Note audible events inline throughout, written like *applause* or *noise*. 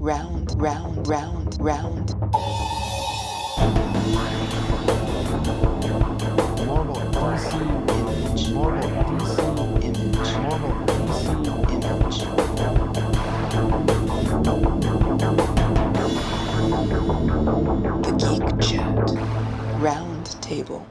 round, round, round, round. Marvel, DC, Image, Marvel, DC, image, Marvel, DC. image. The Geek Chat round table.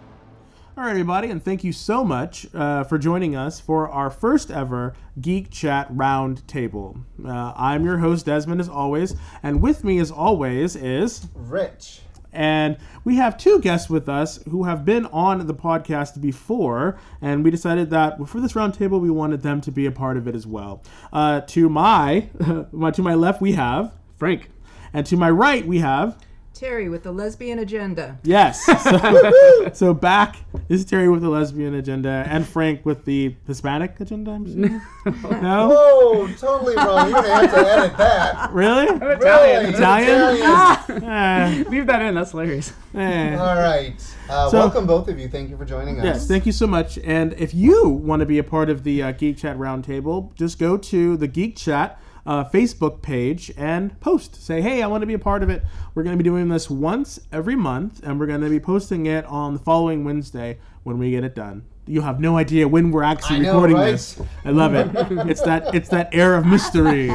All right, everybody, and thank you so much uh, for joining us for our first ever Geek Chat Round Table. Uh, I'm your host, Desmond, as always, and with me, as always, is. Rich. And we have two guests with us who have been on the podcast before, and we decided that for this roundtable, we wanted them to be a part of it as well. Uh, to my, *laughs* my to my left, we have Frank, and to my right, we have Terry with the lesbian agenda. Yes. *laughs* So, so back is Terry with the lesbian agenda and Frank with the Hispanic agenda. I'm assuming? *laughs* no, Whoa, totally wrong. You're gonna have to edit that. really? Really? Italian? Eh, Leave that in. That's hilarious. eh. All right. Uh, So- welcome both of you. Thank you for joining us. Yes, thank you so much. And if you want to be a part of the uh, Geek Chat Roundtable, just go to the Geek Chat uh, Facebook page and post. Say, hey, I want to be a part of it. We're going to be doing this once every month, and we're going to be posting it on the following Wednesday when we get it done. You have no idea when we're actually know, recording right? this. I love it. it's that it's that air of mystery.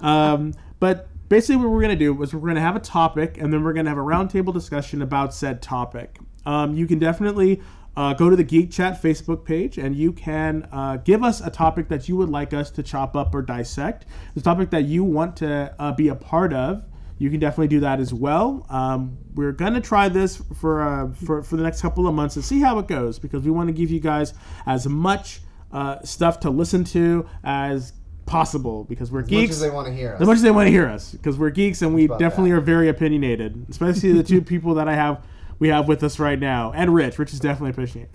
Um, but basically, what we're gonna do is we're gonna have a topic, and then we're gonna have a roundtable discussion about said topic. Um, you can definitely uh, go to the Geek Chat Facebook page, and you can uh, give us a topic that you would like us to chop up or dissect. The topic that you want to uh, be a part of. You can definitely do that as well. Um, we're gonna try this for, uh, for for the next couple of months and see how it goes because we want to give you guys as much uh, stuff to listen to as possible because we're As geeks much as they want to hear us. as much as they want to hear us because we're geeks and we definitely that. are very opinionated especially the two *laughs* people that i have we have with us right now and rich rich is definitely opinion-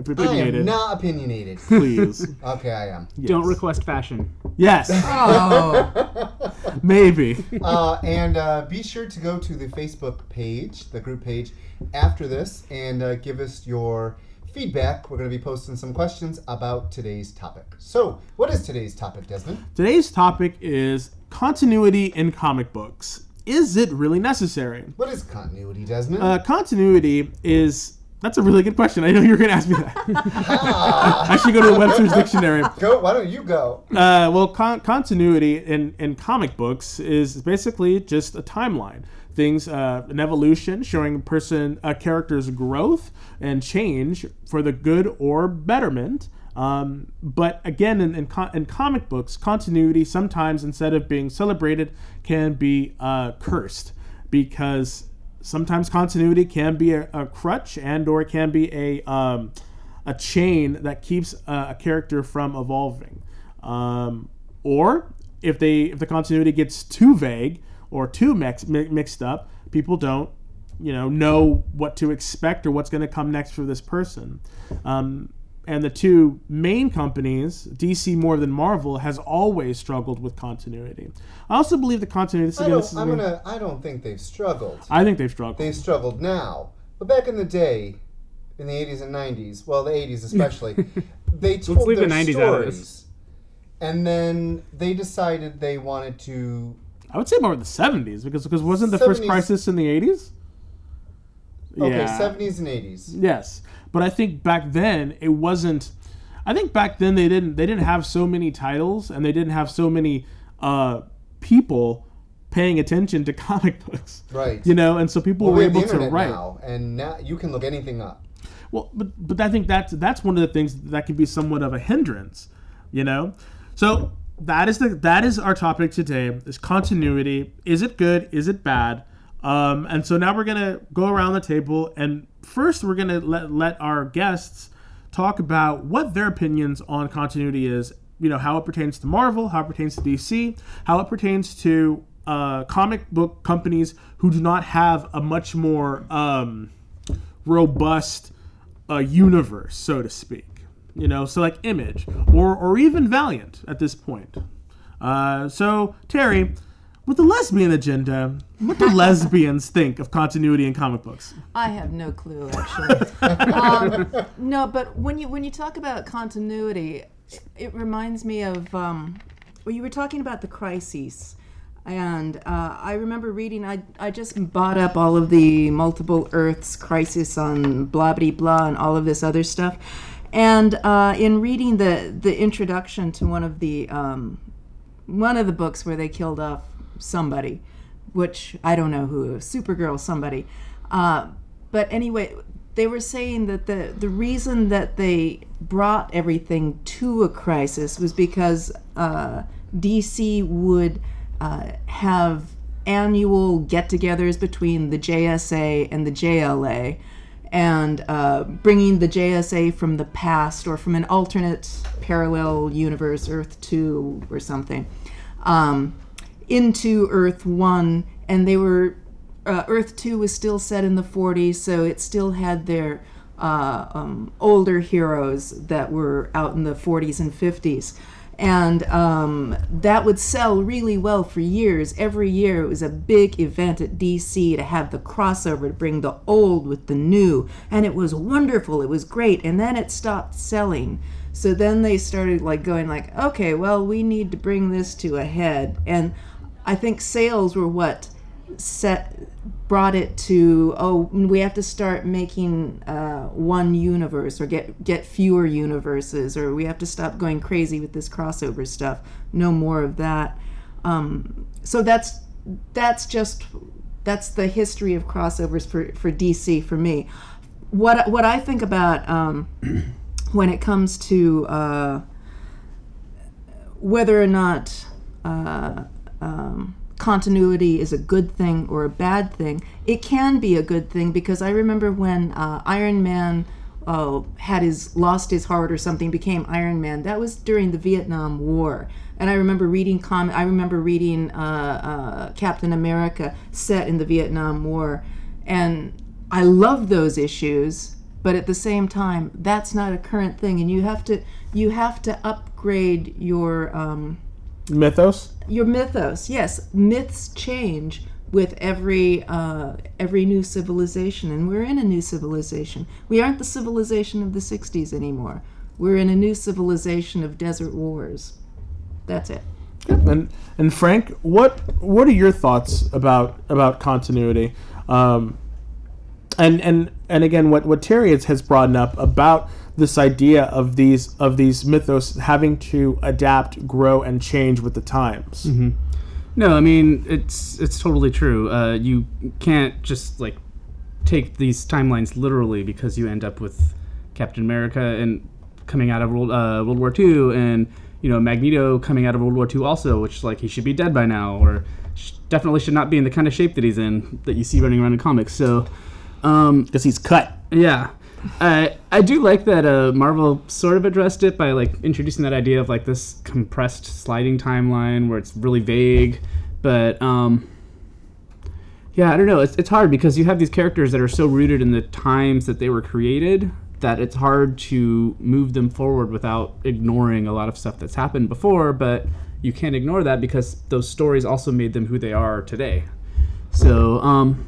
I am not opinionated. please *laughs* okay, I am. Don't request fashion. yes *laughs* Oh, maybe Uh, and uh, be sure to go to the Facebook page, the group page, after this, and uh, give us your feedback. We're going to be posting some questions about today's topic. So, what is today's topic, Desmond? today's topic is continuity in comic books is it really necessary What is continuity, Desmond? uh, continuity is that's a really good question i know you were going to ask me that i should go to the webster's dictionary go. Why don't you go? Uh, well, con- continuity in, in comic books is basically just a timeline. Things, uh, an evolution showing a person, a character's growth and change for the good or betterment. Um, but again, in, in, co- in comic books, continuity sometimes, instead of being celebrated, can be uh, cursed because sometimes continuity can be a, a crutch and or can be a um, a chain that keeps uh, a character from evolving. Um, or if they if the continuity gets too vague or too mix, mi- mixed up, people don't you know know what to expect or what's going to come next for this person. Um, and the two main companies, DC more than Marvel, has always struggled with continuity. I also believe the continuity. This is I this is I'm gonna- gonna. I don't think they've struggled. I think they've struggled. They've struggled now, but back in the day, in the 80s and 90s, well, the 80s especially, *laughs* they told leave their the 90s out of stories, and then they decided they wanted to. I would say more the seventies because because wasn't the first crisis in the eighties? Okay, 70s and 80s. Yes, but I think back then it wasn't. I think back then they didn't they didn't have so many titles and they didn't have so many uh, people paying attention to *laughs* comic books. Right. You know, and so people Well, were we able to write. now, and now you can look anything up. Well, but but I think that's that's one of the things that can be somewhat of a hindrance, you know. So that is the that is our topic today: is continuity. Is it good? Is it bad? Um, and so now we're gonna go around the table, and first we're gonna let let our guests talk about what their opinions on continuity is. You know how it pertains to Marvel, how it pertains to DC, how it pertains to uh, comic book companies who do not have a much more um, robust uh, universe, so to speak. You know, so like Image or or even Valiant at this point. Uh, so Terry, with the lesbian agenda, what do *laughs* lesbians think of continuity in comic books? I have no clue actually. um, no, but when you when you talk about continuity, it, it reminds me of um, well, you were talking about the crises. And uh, I remember reading. I I just bought up all of the multiple Earths crisis on blah blah blah and all of this other stuff. And uh, in reading the the introduction to one of the um, one of the books where they killed off somebody, which I don't know who, Supergirl, somebody. Uh, but anyway, they were saying that the the reason that they brought everything to a crisis was because uh, DC would uh, have annual get-togethers between the JSA and the JLA, and uh, bringing the JSA from the past or from an alternate parallel universe, Earth Two or something, um, into Earth One, and they were uh, Earth 2 was still set in the 40s, so it still had their uh, um, older heroes that were out in the 40s and 50s. And um, that would sell really well for years. Every year it was a big event at DC to have the crossover to bring the old with the new. And it was wonderful. It was great. And then it stopped selling. So then they started like going like, okay, well, we need to bring this to a head. And I think sales were what set brought it to oh we have to start making uh, one universe or get get fewer universes or we have to stop going crazy with this crossover stuff. No more of that. Um, so that's that's just that's the history of crossovers for, for DC for me. What what I think about um, *clears throat* when it comes to uh, whether or not uh, um, continuity is a good thing or a bad thing. It can be a good thing because I remember when uh, Iron Man uh, had his lost his heart or something, became Iron Man. That was during the Vietnam War, and I remember reading com- I remember reading uh, uh, Captain America set in the Vietnam War, and I love those issues. But at the same time, that's not a current thing, and you have to you have to upgrade your um, Mythos. your mythos yes. Myths change with every uh, every new civilization and we're in a new civilization. We aren't the civilization of the 60s anymore. We're in a new civilization of desert wars. That's it. And and Frank, what what are your thoughts about about continuity? Um, and and and again, what what Terry has, has brought up about this idea of these of these mythos having to adapt, grow, and change with the times. No, I mean it's it's totally true. Uh, you can't just like take these timelines literally because you end up with Captain America and coming out of World uh, World War II and you know Magneto coming out of World War II also, which like he should be dead by now or sh- definitely should not be in the kind of shape that he's in that you see running around in comics. So. Um, Because he's cut. yeah. I I do like that uh, Marvel sort of addressed it by like introducing that idea of like this compressed sliding timeline where it's really vague, but um, yeah, I don't know. It's, it's hard because you have these characters that are so rooted in the times that they were created that it's hard to move them forward without ignoring a lot of stuff that's happened before. But you can't ignore that because those stories also made them who they are today. So um,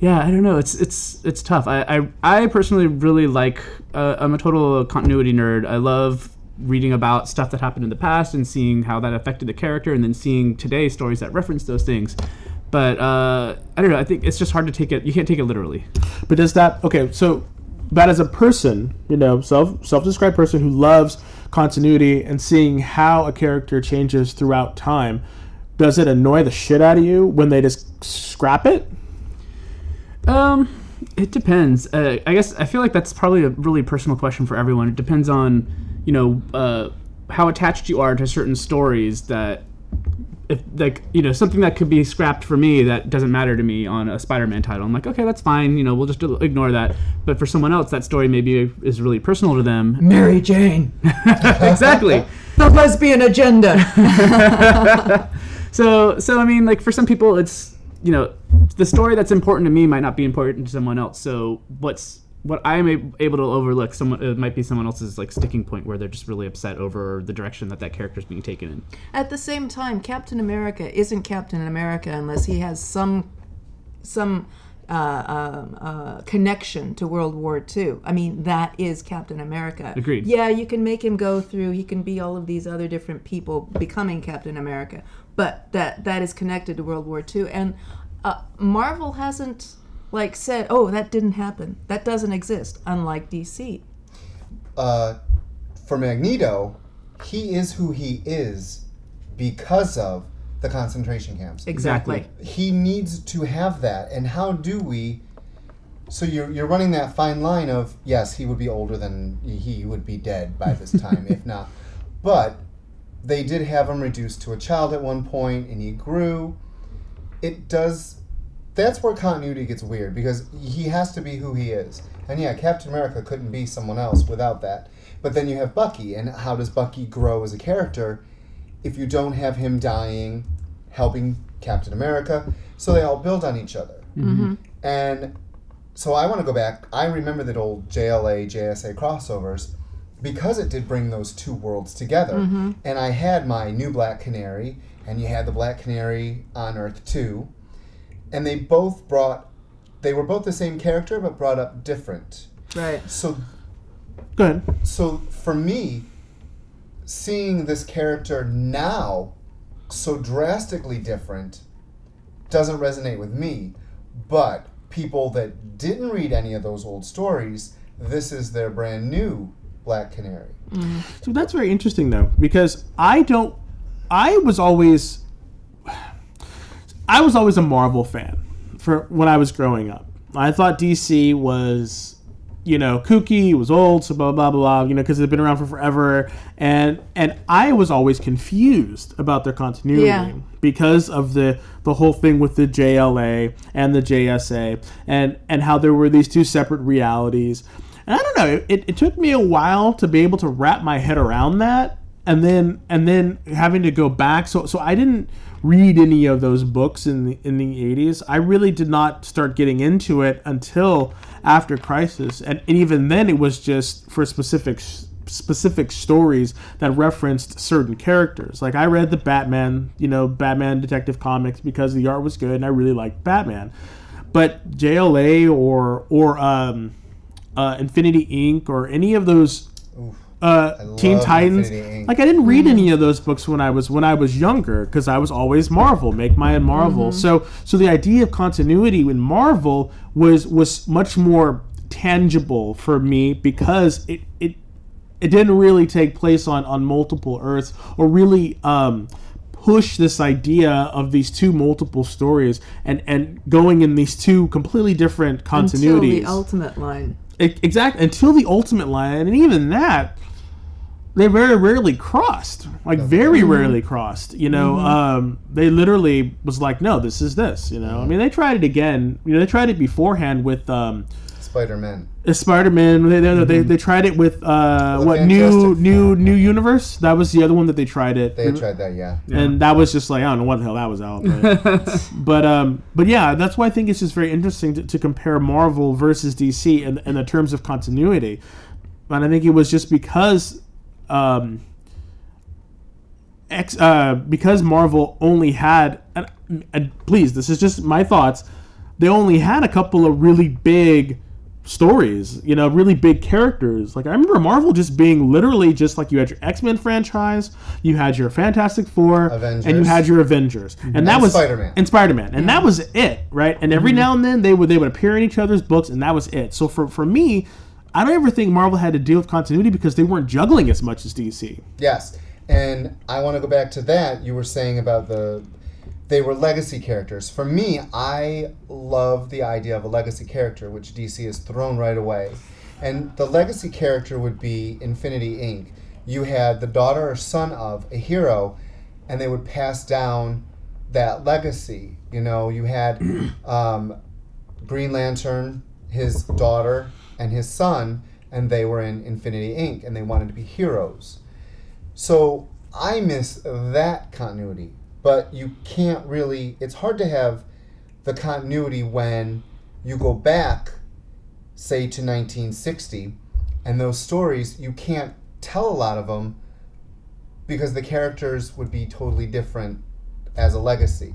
yeah, I don't know. It's it's it's tough. I I, I personally really like. Uh, I'm a total continuity nerd. I love reading about stuff that happened in the past and seeing how that affected the character, and then seeing today stories that reference those things. But uh, I don't know. I think it's just hard to take it. You can't take it literally. But does that okay? So, but as a person, you know, self self-described person who loves continuity and seeing how a character changes throughout time, does it annoy the shit out of you when they just scrap it? Um, it depends. Uh, I guess I feel like that's probably a really personal question for everyone. It depends on, you know, uh, how attached you are to certain stories that. If like you know something that could be scrapped for me that doesn't matter to me on a Spider-Man title, I'm like okay that's fine you know we'll just ignore that. But for someone else, that story maybe is really personal to them. mary jane *laughs* exactly. *laughs* the lesbian agenda *laughs* So so I mean like for some people it's you know the story that's important to me might not be important to someone else. So what's what I'm able to overlook someone it might be someone else's like sticking point where they're just really upset over the direction that that character's being taken in. At the same time, Captain America isn't Captain America unless he has some some uh, um, uh, connection to World War II. I mean, that is Captain America. Agreed. Yeah, you can make him go through. He can be all of these other different people becoming Captain America, but that that is connected to World War II. And uh, Marvel hasn't like said, "Oh, that didn't happen. That doesn't exist." Unlike DC. uh, for Magneto, he is who he is because of the concentration camps. Exactly. He needs to have that. And how do we? So you're, you're running that fine line of yes, he would be older than he would be dead by this time, if *laughs* not. But they did have him reduced to a child at one point, and he grew. It does. That's where continuity gets weird because he has to be who he is. And yeah, Captain America couldn't be someone else without that. But then you have Bucky, and how does Bucky grow as a character if you don't have him dying, helping Captain America? So they all build on each other. Mm-hmm. Mm-hmm. And so I want to go back. I remember that old JLA, JSA crossovers because it did bring those two worlds together. Mm-hmm. And I had my new Black Canary, and you had the Black Canary on Earth too. And they both brought, they were both the same character, but brought up different. Right. So Go ahead. so for me, seeing this character now so drastically different doesn't resonate with me. But people that didn't read any of those old stories, this is their brand new Black Canary. So that's very interesting though, because I don't. I was always. I was always a Marvel fan for when I was growing up. I thought DC was, you know, kooky, it was old, so blah blah blah, blah you know, because they've been around for forever, and and I was always confused about their continuity Yeah. because of the the whole thing with the JLA and the JSA, and and how there were these two separate realities. And I don't know. It, it took me a while to be able to wrap my head around that, and then and then having to go back. So so I didn't read any of those books in the in the eighties. I really did not start getting into it until after Crisis, and, and even then it was just for specific specific stories that referenced certain characters. Like I read the Batman, you know, Batman Detective Comics because the art was good and I really liked Batman. But JLA or or um, uh, Infinity Inc. or any of those uh, Teen Titans. Like I didn't read any of those books when I was when I was younger because I was always Marvel, make my own Marvel. So so the idea of continuity in Marvel was was much more tangible for me because it it it didn't really take place on on multiple Earths or really um, push this idea of these two multiple stories and and going in these two completely different Until continuities. the ultimate line. Exactly until the ultimate line, and even that, they very rarely crossed. Like very rarely crossed. You know, um, they literally was like, no, this is this. You know, I mean, they tried it again. You know, they tried it beforehand with um, Spider Man. It's Spider Man. They, they, they, they tried it with uh, Well, what new Fantastic new Four. new universe. That was the other one that they tried it. They had tried that, yeah. and that was just like I don't know what the hell that was out. But *laughs* but, um, but yeah, that's why I think it's just very interesting to, to compare Marvel versus DC in, in the terms of continuity. And I think it was just because, um, X, uh, because Marvel only had, and, and please, this is just my thoughts. They only had a couple of really big stories, you know, really big characters. Like I remember Marvel just being literally just like you had your X Men franchise, you had your Fantastic Four, and you had your Avengers, and that was Spider-Man. and Spider Man, and that was it, right? And every mm-hmm. now and then they would they would appear in each other's books, and that was it. So for for me, I don't ever think Marvel had to deal with continuity because they weren't juggling as much as DC. Yes, and I want to go back to that you were saying about the they were legacy characters. For me, I love the idea of a legacy character, which DC has thrown right away. And the legacy character would be Infinity Inc. You had the daughter or son of a hero, and they would pass down that legacy. You know, you had *clears throat* um, Green Lantern, his daughter, and his son, and they were in Infinity Inc., and they wanted to be heroes. So I miss that continuity, but you can't really. It's hard to have the continuity when you go back, say to 1960, and those stories you can't tell a lot of them because the characters would be totally different as a legacy.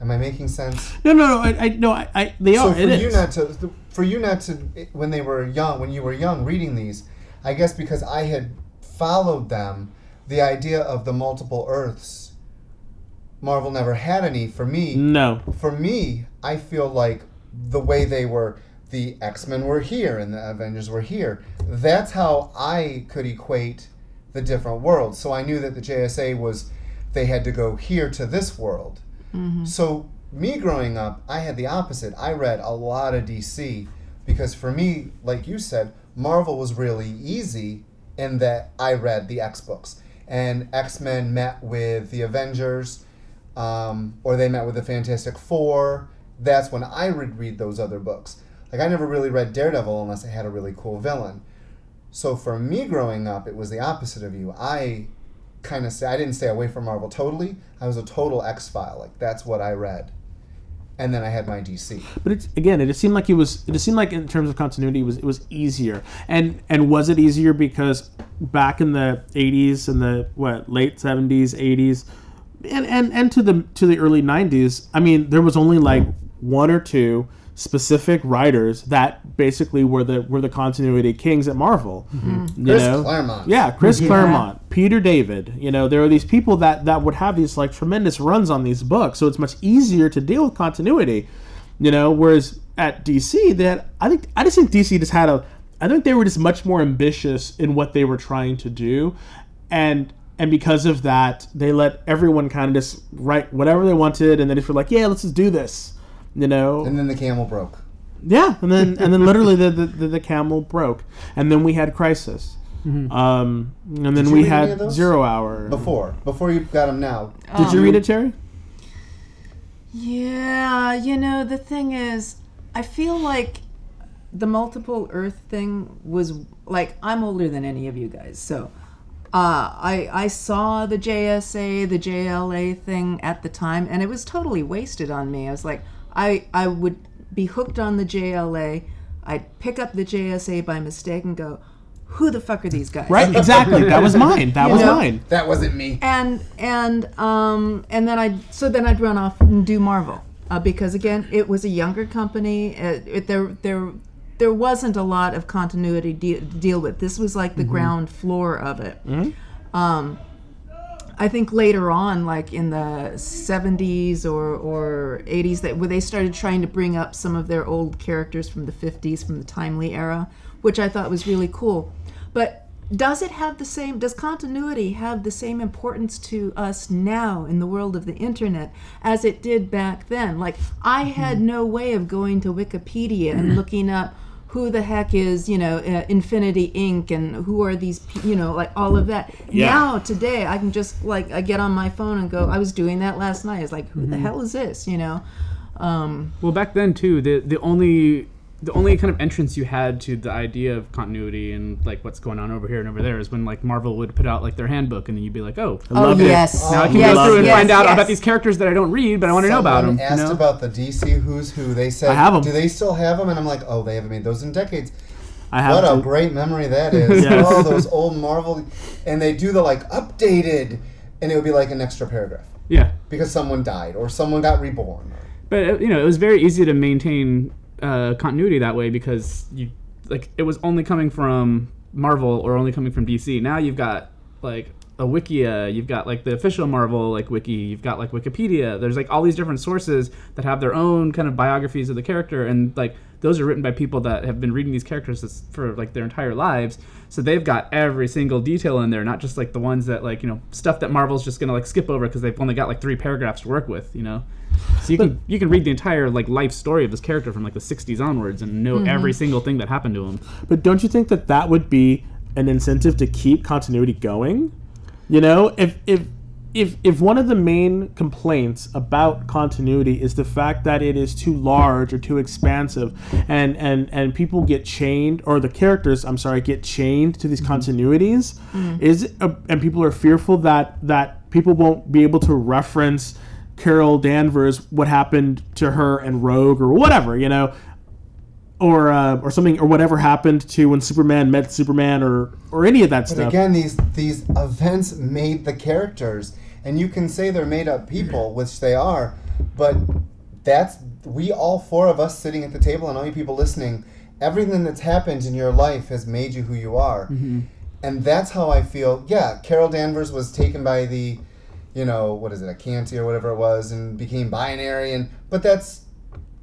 Am I making sense? No, no, no. I, I no, I, I they So are. for it you is. not to, for you not to, when they were young, when you were young reading these, I guess because I had followed them, the idea of the multiple Earths, Marvel never had any. For me, No. for me, I feel like the way they were, the X Men were here and the Avengers were here. That's how I could equate the different worlds. So I knew that the JSA was, they had to go here to this world. Mm-hmm. So me growing up, I had the opposite. I read a lot of DC because for me, like you said, Marvel was really easy in that I read the X books. And X Men met with the Avengers, um, or they met with the Fantastic Four. That's when I would read those other books. Like I never really read Daredevil unless it had a really cool villain. So for me growing up, it was the opposite of you. I kind of stay, I didn't stay away from Marvel totally. I was a total X file. Like that's what I read. And then I had my DC. But it's again, it just seemed like it was. It just seemed like in terms of continuity, it was it was easier. And and was it easier because back in the '80s and the what late '70s, '80s, and and and to the to the early '90s, I mean, there was only like one or two specific writers that basically were the were the continuity kings at Marvel. Mm-hmm. You Chris know? Claremont. Yeah, Chris Claremont, Peter David. You know, there are these people that that would have these like tremendous runs on these books, so it's much easier to deal with continuity. You know, whereas at DC, that I think I just think DC just had a. I think they were just much more ambitious in what they were trying to do, and and because of that, they let everyone kind of just write whatever they wanted, and they just were like, yeah, let's just do this. You know, And then the camel broke. yeah, and then and then literally the, the, the, the camel broke, and then we had Crisis, um, and then we read any of had? Zero Hour. Before. Before you got them now. Did you read it, Terry? Yeah, you know, the thing is, I feel like the multiple Earth thing was like I'm older than any of you guys, so uh, I I saw the JSA, the JLA thing at the time, and it was totally wasted on me. I was like, I I would be hooked on the JLA, I'd pick up the JSA by mistake and go, who the fuck are these guys? Right, exactly. That was mine. That You was know? mine. That wasn't me. and and um and then I so then I'd run off and do Marvel uh, because again it was a younger company. Uh, it, there there there wasn't a lot of continuity de- to deal with. This was like the mm-hmm. ground floor of it. Mm-hmm. Um, I think later on, like in the 70s or, or 80s, that where they started trying to bring up some of their old characters from the 50s, from the timely era, which I thought was really cool. But does it have the same, does continuity have the same importance to us now in the world of the internet as it did back then? Like, I had mm-hmm. no way of going to Wikipedia and looking up who the heck is you know uh, infinity inc. and who are these pe- you know like all of that. Yeah. now today i can just like i get on my phone and go i was doing that last night. It's like who the hell is this? You know? Um Well, back then too, the the only the only kind of entrance you had to the idea of continuity and like what's going on over here and over there is when like Marvel would put out like their handbook, and then you'd be like, oh, oh Loved it. yes now I can yes, go through and yes, find out yes. about these characters that I don't read, but I want to know about them. Someone asked about the DC Who's Who. They said, I have 'em. Do they still have them? And I'm like, oh, they haven't made those in decades. I have What a great memory that *laughs* is. Yes. Oh, those old Marvel. And they do the like updated, and it would be like an extra paragraph yeah, because someone died or someone got reborn. but uh, you know, it was very easy to maintain uh, continuity that way because you like it was only coming from Marvel or only coming from DC. Now you've got like a wikia you've got like the official marvel like wiki you've got like wikipedia there's like all these different sources that have their own kind of biographies of the character and like those are written by people that have been reading these characters for like their entire lives. So they've got every single detail in there not just like the ones that like you know stuff that marvel's just gonna like skip over because they've only got like three paragraphs to work with you know? So you can you can read the entire like life story of this character from like the 60s onwards and know mm-hmm. every single thing that happened to him. But don't you think that that would be an incentive to keep continuity going? You know, if if if if one of the main complaints about continuity is the fact that it is too large or too expansive, and and and people get chained, or the characters, I'm sorry, get chained to these continuities, is uh, and people are fearful that that people won't be able to reference Carol Danvers, what happened to her and Rogue, or whatever, you know or uh, or something or whatever happened to when Superman met Superman or or any of that But stuff. again, these these events made the characters, and you can say they're made up people, which they are, but that's we all four of us sitting at the table and all you people listening. Everything that's happened in your life has made you who you are, mm-hmm. and that's how I feel. Yeah, Carol Danvers was taken by the, you know, what is it, a Canty or whatever it was, and became binary. And but that's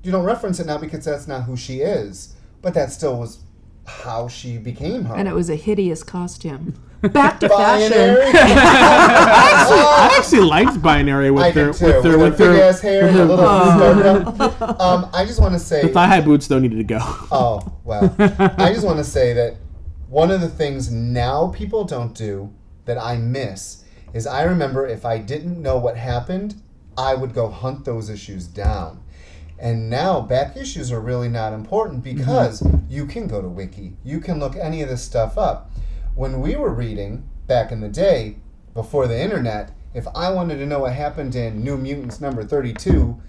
you don't reference it now because that's not who she is. But that still was how she became her. And it was a hideous costume. Back to fashion. binary. *laughs* *laughs* I actually liked binary with I their did too. with their with with their big their ass hair, and a little uh, Um, I just want to say. thigh high boots don't need to go. *laughs* Oh, well. I just want to say that one of the things now people don't do that I miss is I remember if I didn't know what happened, I would go hunt those issues down. And now back issues are really not important because you can go to Wiki. You can look any of this stuff up. When we were reading back in the day, before the internet, if I wanted to know what happened in New Mutants number 32,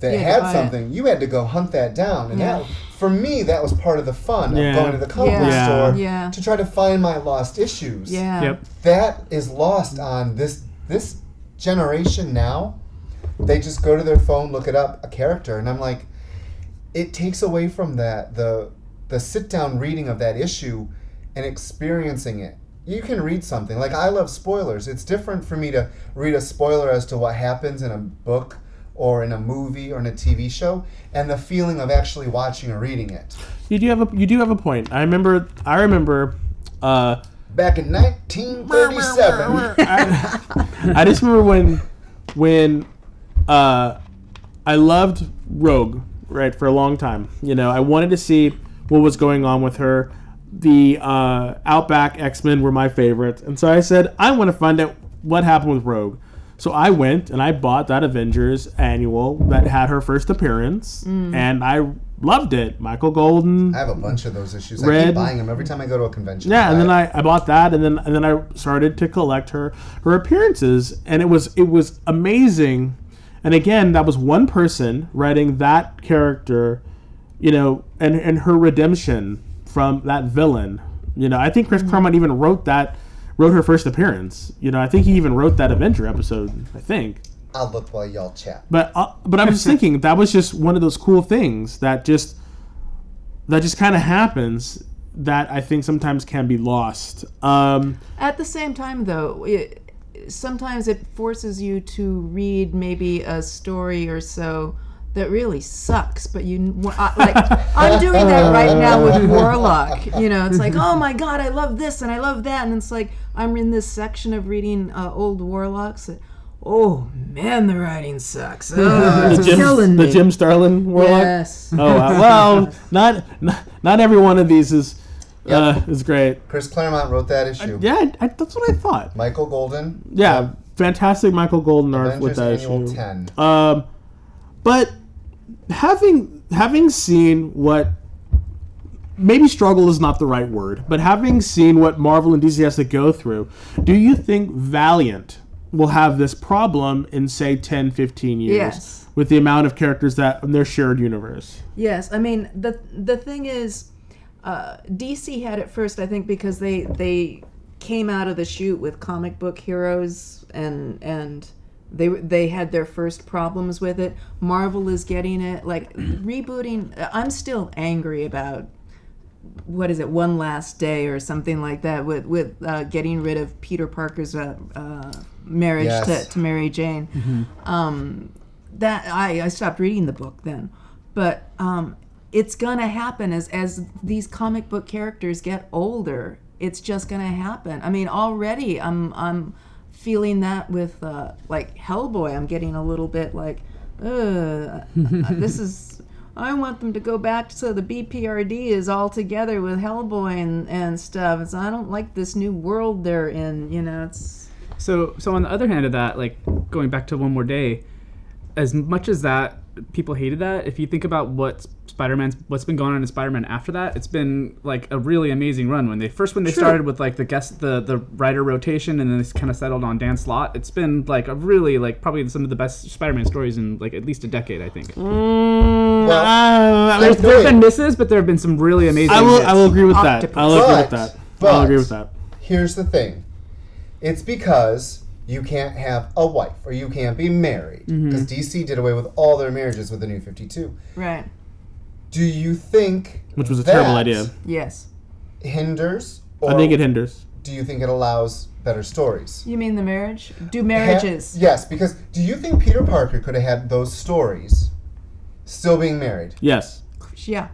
that You had to had buy it. something, you had to go hunt that down. And Yeah. that, for me, that was part of the fun Yeah. of going to the comic book Yeah. store Yeah. to try to find my lost issues. Yeah. Yep. That is lost on this this generation now. They just go to their phone, look it up, a character, and I'm like, it takes away from that the the sit down reading of that issue and experiencing it. You can read something like I love spoilers. It's different for me to read a spoiler as to what happens in a book or in a movie or in a TV show, and the feeling of actually watching or reading it. You do have a you do have a point. I remember I remember uh, Back in 1937, *laughs* I just remember when when uh, I loved Rogue right for a long time. You know, I wanted to see what was going on with her. The uh, Outback X Men were my favorite, and so I said I want to find out what happened with Rogue. So I went and I bought that Avengers annual that had her first appearance, and I loved it. Michael Golden, I have a bunch of those issues. I Red. keep buying them every time I go to a convention. Yeah, and then. I, I bought that, and then and then I started to collect her her appearances, and it was it was amazing. And again, that was one person writing that character, you know, and and her redemption from that villain. You know, I think Chris Claremont even wrote that wrote her first appearance. You know, I think he even wrote that Avenger episode. I think. I'll look while y'all chat. But uh, but I was just *laughs* thinking that was just one of those cool things that just that just kind of happens that I think sometimes can be lost. Um, At the same time, though, it, sometimes it forces you to read maybe a story or so that really sucks. But you, I- like, I'm doing that right now with Warlock. You know, it's like, oh my god, I love this and I love that, and it's like I'm in this section of reading uh, old Warlocks. That, oh man, the writing sucks. *laughs* Oh, it's Jim, killing the me. Jim Starlin Warlock. Yes. Oh wow. well, *laughs* not, not not every one of these is uh, is great. Chris Claremont wrote that issue. Yeah, I, I, that's what I thought. Michael Golden. Yeah, fantastic Michael Golden art Avengers with that Annual issue. 10. Um, but having having seen what maybe struggle is not the right word, but having seen what Marvel and DC has to go through, do you think Valiant will have this problem in say 10, 15 years Yes. with the amount of characters that in their shared universe? Yes, I mean the the thing is, uh, DC had it first, I think, because they they came out of the chute with comic book heroes and and they they had their first problems with it. Marvel is getting it like *clears throat* rebooting. I'm still angry about what is it one last day or something like that with with uh, getting rid of Peter Parker's uh, uh, marriage Yes. to, to Mary Jane. Um, that I, I stopped reading the book then, but um, it's gonna happen as as these comic book characters get older. It's just gonna happen. I mean, already I'm I'm feeling that with uh, like Hellboy. I'm getting a little bit like, Ugh, this is. I want them to go back so the BPRD is all together with Hellboy and, and stuff. It's, I don't like this new world they're in. You know, it's So, so on the other hand of that, like going back to one more day, as much as that people hated that, if you think about what Spider-Man's what's been going on in Spider-Man after that, it's been like a really amazing run. When they first when they started with like the guest the the writer rotation and then they kind of settled on Dan Slott, it's been like a really like probably some of the best Spider-Man stories in like at least a decade, I think. Mm, Well, uh, there's mean, no- There have been misses, but there have been some really amazing. I will. hits. I will agree with that. I'll agree with that. but- I'll agree with that. Here's the thing it's because you can't have a wife or you can't be married. Mm-hmm. Because DC did away with all their marriages with the new 52. right. Do you think Which was a terrible idea. Yes. hinders I think it hinders. do you think it allows better stories? You mean the marriage? Do Ha- marriages? yes, because do you think Peter Parker could have had those stories still being married? Yes, Yeah.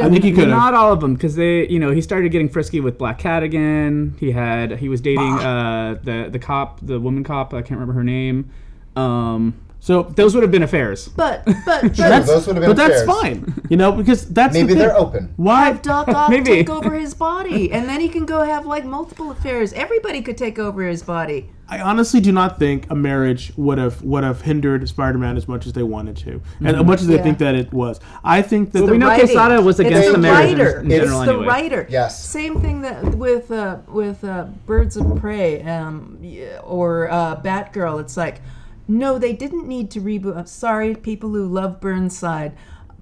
I think he could have. Not all of them, because they, you know, he started getting frisky with Black Cat again. He had, he was dating uh, the the cop, the woman cop. I can't remember her name. Um, So those would have been affairs. But but *laughs* but that's, those would have been but that's fine, you know, because *laughs* that's the Maybe thing. they're open. Why? Doc Ock *laughs* Maybe. take over his body, and then he can go have like multiple affairs. Everybody could take over his body. I honestly do not think a marriage would have would have hindered Spider-Man as much as they wanted to, and as much as they Yeah. think that it was. I think that Well, the- we know writing. Quesada was It's against the the marriage writer. in it's general the anyway. writer. Yes. Same thing that with uh, with uh, Birds of Prey um, or uh, Batgirl. It's like, no, they didn't need to reboot. I'm sorry, people who love Burnside,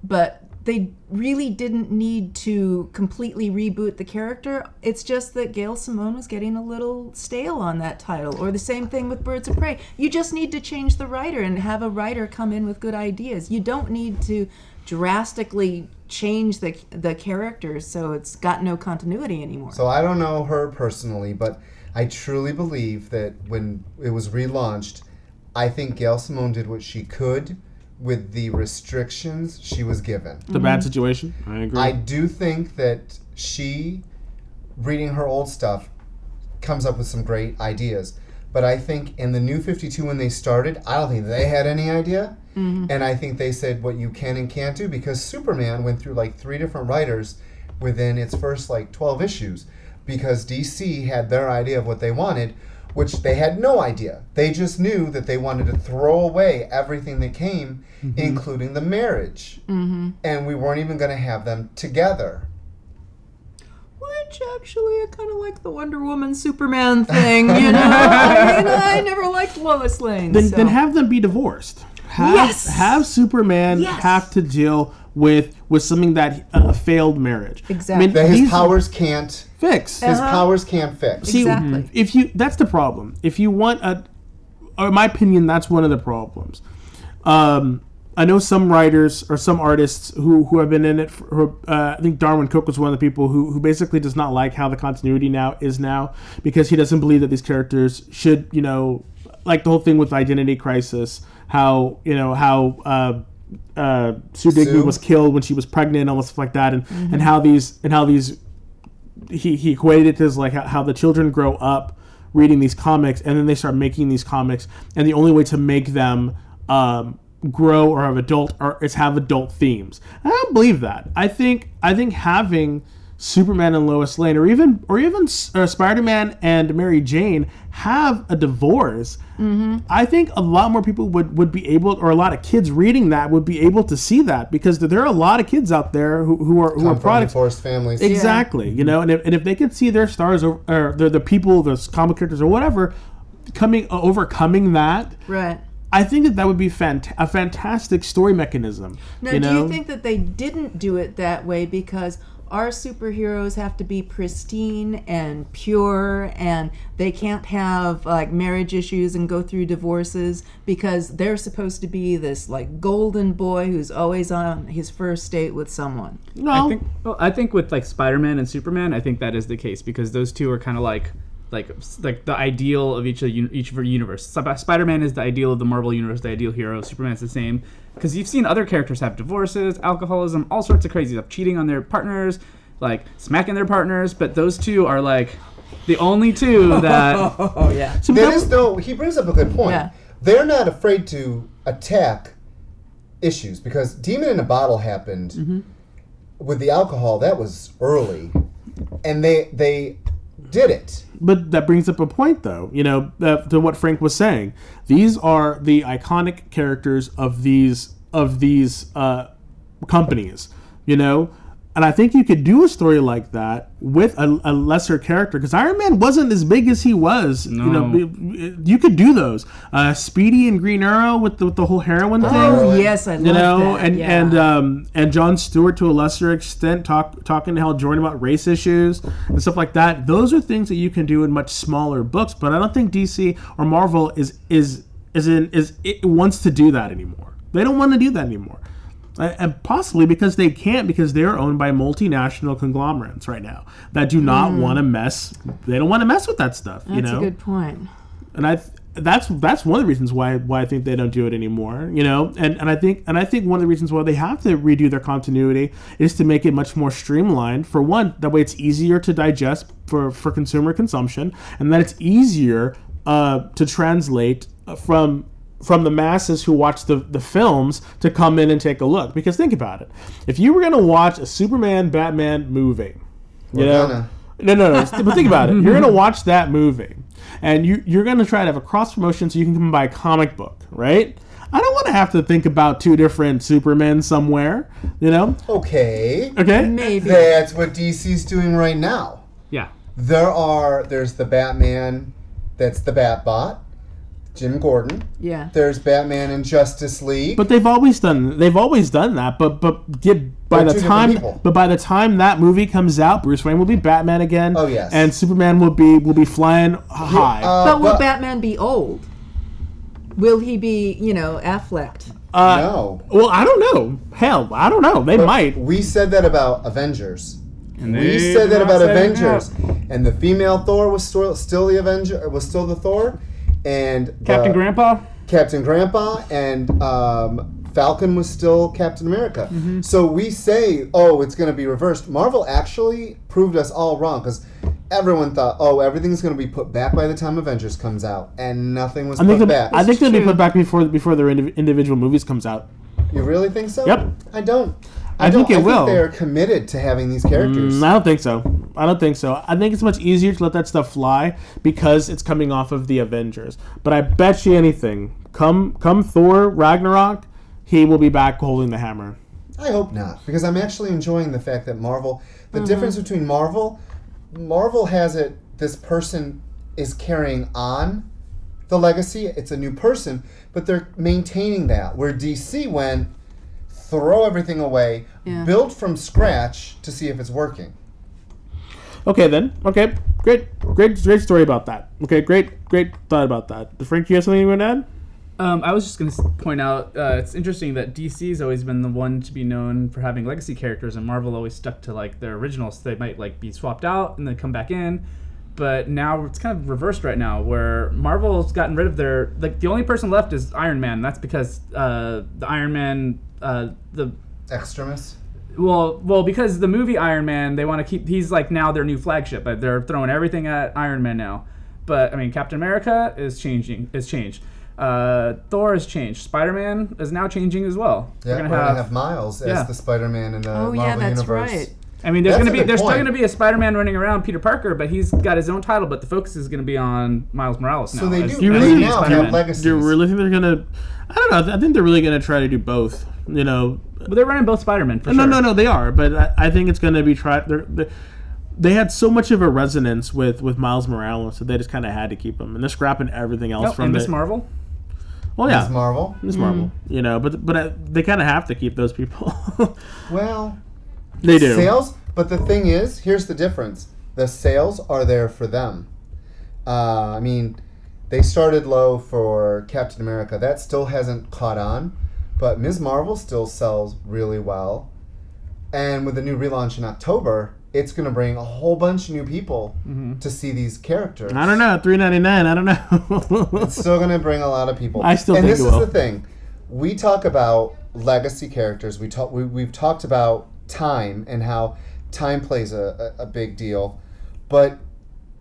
but they really didn't need to completely reboot the character. It's just that Gail Simone was getting a little stale on that title. Or the same thing with Birds of Prey. You just need to change the writer and have a writer come in with good ideas. You don't need to drastically change the the characters so it's got no continuity anymore. So I don't know her personally, but I truly believe that when it was relaunched, I think Gail Simone did what she could with the restrictions she was given. the bad situation. I agree. I do think that she, reading her old stuff, comes up with some great ideas. But I think in the new 52, when they started, I don't think they had any idea. Mm-hmm. And I think they said what you can and can't do because Superman went through like three different writers within its first like 12 issues because DC had their idea of what they wanted, which they had no idea. They just knew that they wanted to throw away everything that came, mm-hmm. including the marriage. Mm-hmm. And we weren't even going to have them together. Which actually, I kind of like the Wonder Woman Superman thing, you know? *laughs* I mean, I never liked Lois Lane. then, so. then have them be divorced. Have, Yes! have Superman Yes! have to deal with with something that a failed marriage. Exactly. That his these- powers can't fix. his powers can't fix. See, Exactly. if you that's the problem. If you want a, or in my opinion, that's one of the problems. Um, I know some writers or some artists who, who have been in it. For, who, uh, I think Darwyn Cooke was one of the people who, who basically does not like how the continuity now is now because he doesn't believe that these characters should, you know, like the whole thing with Identity Crisis, how you know how. Uh, uh, Sue Dibny Sue? was killed when she was pregnant, and all this stuff like that, and, and how these and how these he, he equated it to like how, how the children grow up reading these comics and then they start making these comics. And the only way to make them um, grow or have adult or is have adult themes. I don't believe that. I think i think having superman and lois lane or even or even uh, spider-man and mary jane have a divorce i think a lot more people would would be able or a lot of kids reading that would be able to see that because there are a lot of kids out there who, who are who Come are from products divorced families. Exactly. You know, and if, and if they could see their stars or, or the, the people, the comic characters or whatever, coming uh, overcoming that, right. I think that that would be fant- a fantastic story mechanism. Now, you do you think that they didn't do it that way because our superheroes have to be pristine and pure and they can't have like marriage issues and go through divorces because they're supposed to be this like golden boy who's always on his first date with someone? no, I think well, I think with like Spider-Man and Superman, I think that is the case because those two are kind of like like like the ideal of each of the, each of our universe. Spider-Man is the ideal of the Marvel universe, the ideal hero. Superman's the same because you've seen other characters have divorces, alcoholism, all sorts of crazy stuff, cheating on their partners, like smacking their partners. But those two are like the only two *laughs* that Oh yeah. So That that- is though he brings up a good point. Yeah. They're not afraid to attack issues because Demon in a Bottle happened Mm-hmm. with the alcohol. That was early, and they they did it. but that brings up a point, though. You know, uh, to what Frank was saying. These are the iconic characters of these of these uh, companies. You know, and I think you could do a story like that with a, a lesser character because Iron Man wasn't as big as he was. You know, you could do those. Uh, Speedy and Green Arrow with the, with the whole heroin thing Oh yes, I love you know, that. and yeah. and um, and John Stewart to a lesser extent talk talking to Hal Jordan about race issues and stuff like that. Those are things that you can do in much smaller books, but I don't think DC or Marvel is is is in is it wants to do that anymore. They don't want to do that anymore. And possibly because they can't, because they're owned by multinational conglomerates right now that do not want to mess. They don't want to mess with that stuff. you Mm. That's know, a good point. and I that's that's one of the reasons why why I think they don't do it anymore. You know, and and I think and I think one of the reasons why they have to redo their continuity is to make it much more streamlined. For one, that way it's easier to digest for for consumer consumption, and that it's easier uh, to translate uh, from from the masses who watch the, the films to come in and take a look. Because think about it, if you were going to watch a Superman Batman movie, you We're know. gonna. No, no, no. but think about it. *laughs* You're gonna watch that movie, and you you're gonna try to have a cross promotion so you can come buy a comic book, right? I don't want to have to think about two different Supermen somewhere, you know? Okay. Okay. Maybe. That's what DC's doing right now. Yeah. There are there's the Batman that's the Batbot, Jim Gordon. Yeah. There's Batman and Justice League. But they've always done they've always done that. But but get by They're the time but by the time that movie comes out, Bruce Wayne will be Batman again. Oh, yes. And Superman will be will be flying high. Uh, But will Batman be old? Will he be, you know, Afflecked? Uh, no. Well, I don't know. Hell, I don't know. They might. We said that about Avengers. And We said that about Avengers, and the female Thor was still still the Avenger was still the Thor, and Captain the- Grandpa. Captain Grandpa and um, Falcon was still Captain America. So we say, oh, it's going to be reversed. Marvel actually proved us all wrong because everyone thought, oh, everything's going to be put back by the time Avengers comes out, and nothing was I put back. I think they'll be put back before before their indiv- individual movies comes out. you really think so? Yep. I don't. I think don't- it will. they are committed to having these characters. Mm, I don't think so. I don't think so. I think it's much easier to let that stuff fly because it's coming off of the Avengers. But I bet you anything, come come Thor Ragnarok, he will be back holding the hammer. I hope not, because I'm actually enjoying the fact that Marvel. The Mm-hmm. difference between Marvel, Marvel has it. This person is carrying on the legacy. It's a new person, but they're maintaining that. Where DC went, throw everything away, Yeah. build from scratch to see if it's working. Okay then. Okay, great, great, great story about that. Okay, great, great thought about that. Frank, do you have something you want to add? Um, I was just going to point out uh, it's interesting that DC's always been the one to be known for having legacy characters, and Marvel always stuck to like their originals. They might like be swapped out and then come back in, but now it's kind of reversed right now, where Marvel's gotten rid of their like the only person left is Iron Man. That's because uh, the Iron Man uh, the Extremis. well, well, because the movie Iron Man, they want to keep. He's like now their new flagship. but they're throwing everything at Iron Man now. But I mean, Captain America is changing. Is changed. Uh, Thor has changed. Spider Man is now changing as well. Yeah, we're gonna have. Miles as the Spider-Man in the Oh, Marvel yeah, that's universe. right. I mean, there's gonna be good there's still gonna be a Spider Man running around Peter Parker, but he's got his own title. But the focus is gonna be on Miles Morales now. So they as- do. You really- now Spider-Man. have legacies. Do you really think they're gonna? I don't know. I think they're really gonna try to do both. You know, But they're running both Spider Man for no, sure. no, no, they are. But I, I think it's gonna be try. They're, they they had so much of a resonance with with Miles Morales that they just kind of had to keep him, and they're scrapping everything else Nope, from and Miss Marvel. Well, yeah, Ms. Marvel. Miss Marvel. You know, but but uh, they kind of have to keep those people. *laughs* Well, they do. Sales, but the thing is, here's the difference: the sales are there for them. Uh, I mean, they started low for Captain America. That still hasn't caught on, but Ms. Marvel still sells really well. And with the new relaunch in October, it's going to bring a whole bunch of new people to see these characters. I don't know. Three ninety nine. I don't know. *laughs* It's still going to bring a lot of people. I still and think this is the thing. We talk about legacy characters. We talk. We, we've talked about time and how time plays a, a, a big deal, but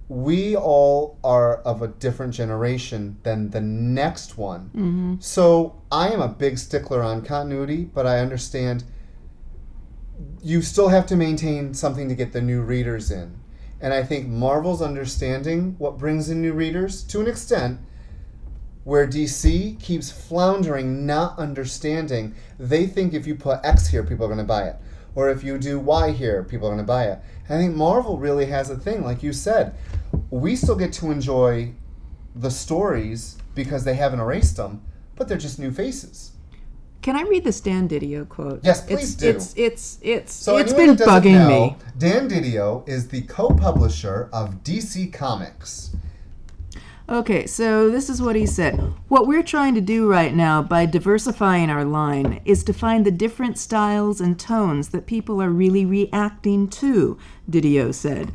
we all are of a different generation than the next one. Mm-hmm. So I am a big stickler on continuity, but I understand you still have to maintain something to get the new readers in. And I think Marvel's understanding what brings in new readers to an extent where DC keeps floundering, not understanding. They think if you put X here, people are going to buy it. Or if you do Y here, people are going to buy it. I think Marvel really has a thing, like you said. We still get to enjoy the stories because they haven't erased them, but they're just new faces. Can I read the Dan Didio quote? Yes, please it's, do. It's it's it's So it's been bugging know, me. Dan Didio is the co-publisher of DC Comics. Okay, so this is what he said. What we're trying to do right now by diversifying our line is to find the different styles and tones that people are really reacting to, Didio said.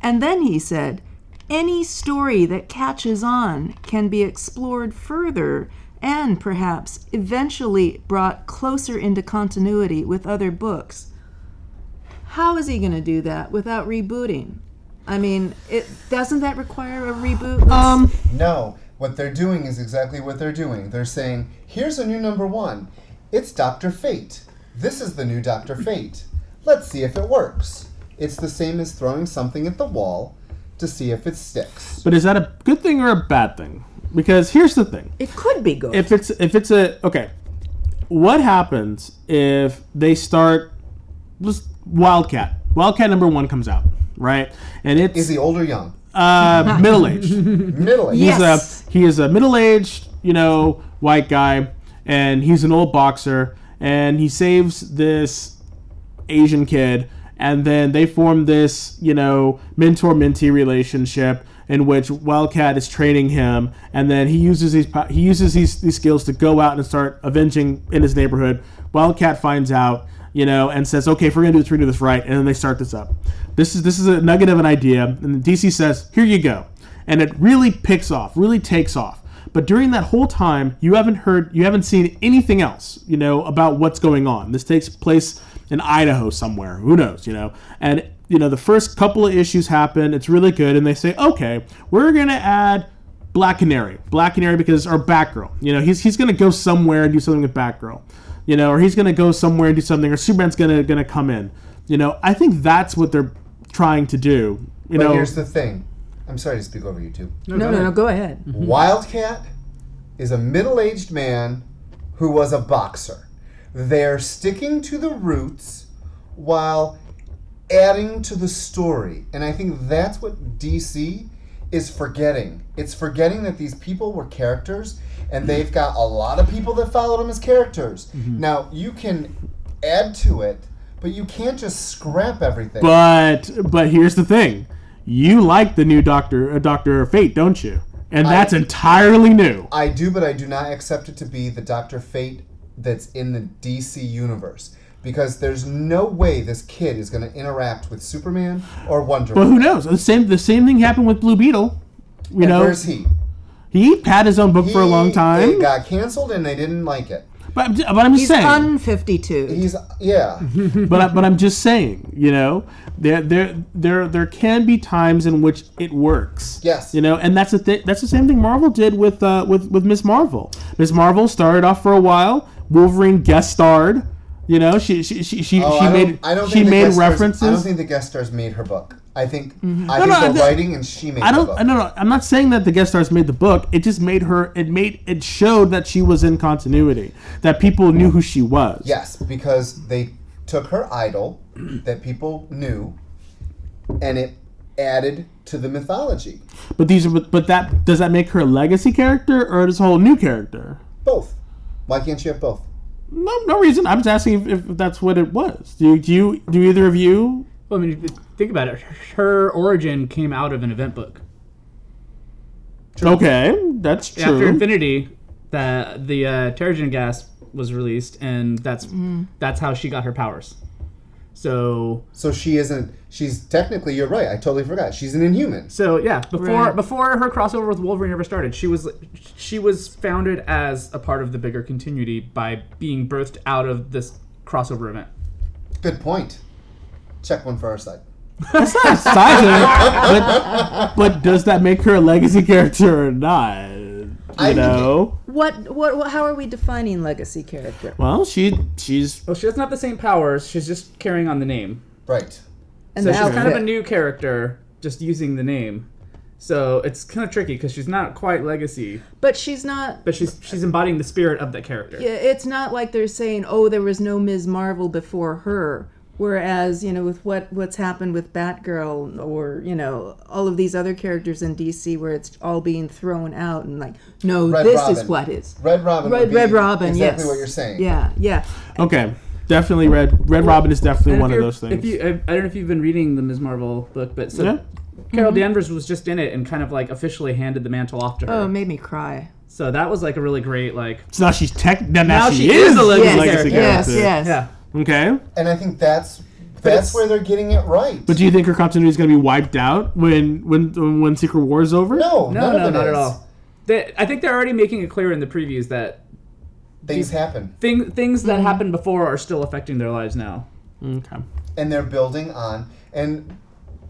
And then he said, any story that catches on can be explored further and perhaps eventually brought closer into continuity with other books. How is he going to do that without rebooting? I mean, it doesn't that require a reboot? Let's- Um, No, what they're doing is exactly what they're doing. They're saying, here's a new number one. It's Dr. Fate. This is the new Dr. Fate. Let's see if it works. It's the same as throwing something at the wall to see if it sticks. but is that a good thing or a bad thing? Because here's the thing: it could be good. if it's if it's a okay, what happens if they start just Wildcat? Wildcat number one comes out, right? And it's Is he old or young? uh, *laughs* middle aged. Middle age. He's Yes. a he is a middle aged, you know, white guy, and he's an old boxer, and he saves this Asian kid, and then they form this, you know, mentor mentee relationship in which Wildcat is training him, and then he uses these he uses these these skills to go out and start avenging in his neighborhood. Wildcat finds out, you know, and says, "Okay, if we're gonna do this, we're gonna do this right," and then they start this up. This is this is a nugget of an idea, and DC says, "Here you go," and it really picks off, really takes off. But during that whole time, you haven't heard, you haven't seen anything else, you know, about what's going on. This takes place in Idaho somewhere. Who knows, you know? And you know, the first couple of issues happen. It's really good, and they say, okay, we're gonna add Black Canary, Black Canary because our Batgirl. You know, he's he's gonna go somewhere and do something with Batgirl. You know, or he's gonna go somewhere and do something, or Superman's gonna gonna come in. You know, I think that's what they're trying to do. You But know, here's the thing. I'm sorry to speak over you two. no, no, no, go ahead. *laughs* Wildcat is a middle aged man who was a boxer. They're sticking to the roots while adding to the story. And I think that's what DC is forgetting. It's forgetting that these people were characters and they've got a lot of people that followed them as characters. Now, you can add to it, but you can't just scrap everything. But but here's the thing, you like the new Doctor uh, Doctor Fate, don't you? And that's entirely new. I do, but I do not accept it to be the Doctor Fate that's in the DC universe. Because there's no way this kid is going to interact with Superman or Wonder But who knows? The same the same thing happened with Blue Beetle. You And know, where's he? He had his own book for a long time. It got canceled and they didn't like it. but, I'm but I'm just He's saying. un 52. He's yeah. *laughs* but I, but I'm just saying. You know, there there there there can be times in which it works. Yes. You know, and that's the th- that's the same thing Marvel did with uh, with with Miss Marvel. Miss Marvel started off for a while. Wolverine guest starred. You know, she she she she, Oh, she made I don't she made guest stars- references. I don't think the guest stars made her book. I think mm-hmm. I think no, the writing and she made I don't. book. I don't know. I'm not saying that the guest stars made the book. It just made her. It made. It showed that she was in continuity. That people knew who she was. Yes, because they took her idol that people knew, and it added to the mythology. But these are. But that does that make her a legacy character or is a whole new character? Both. Why can't you have both? No, no reason. I'm just asking if, if that's what it was. Do you, do you do either of you? Well, I mean, think about it. Her origin came out of an event book. Okay, that's true. After true. Infinity, the the uh, Terrigen gas was released, and that's that's how she got her powers. So So she isn't. She's technically. You're right. I totally forgot. She's an Inhuman. So yeah, before Right. before her crossover with Wolverine ever started, she was she was founded as a part of the bigger continuity by being birthed out of this crossover event. Good point. Check one for our side. That's not exciting. but, but does that make her a legacy character or not? You I think know. What, what, what, how are we defining legacy character? Well, she she's Well, she doesn't have the same powers. She's just carrying on the name. Right. And So the she's kind of a new character, just using the name. So it's kind of tricky because she's not quite legacy, But she's not. but she's she's embodying the spirit of that character. yeah, It's not like they're saying, "Oh, there was no Ms. Marvel before her." Whereas, you know, with what what's happened with Batgirl, or you know, all of these other characters in DC, where it's all being thrown out and like, no, Red this is what is. Red Robin. Red, Red Robin, Exactly yes. what you're saying. Yeah, yeah. okay. Definitely red. Red Robin is definitely one of those things. If you, I, I don't know if you've been reading the Ms. Marvel book, but so Yeah. Carol mm-hmm. Danvers was just in it and kind of like officially handed the mantle off to her. Oh, it made me cry. so that was like a really great like So now she's tech. Now, Now she, she is is a a legacy legacy character. Yes, character. yes. yeah. Okay. And I think that's that's where they're getting it right. But do you think her continuity is going to be wiped out when when when Secret War is over? no, No, no, of it not at all. They, I think they're already making it clear in the previews that Things happen, thing, things that mm-hmm. happened before are still affecting their lives now. Okay. and they're building on. And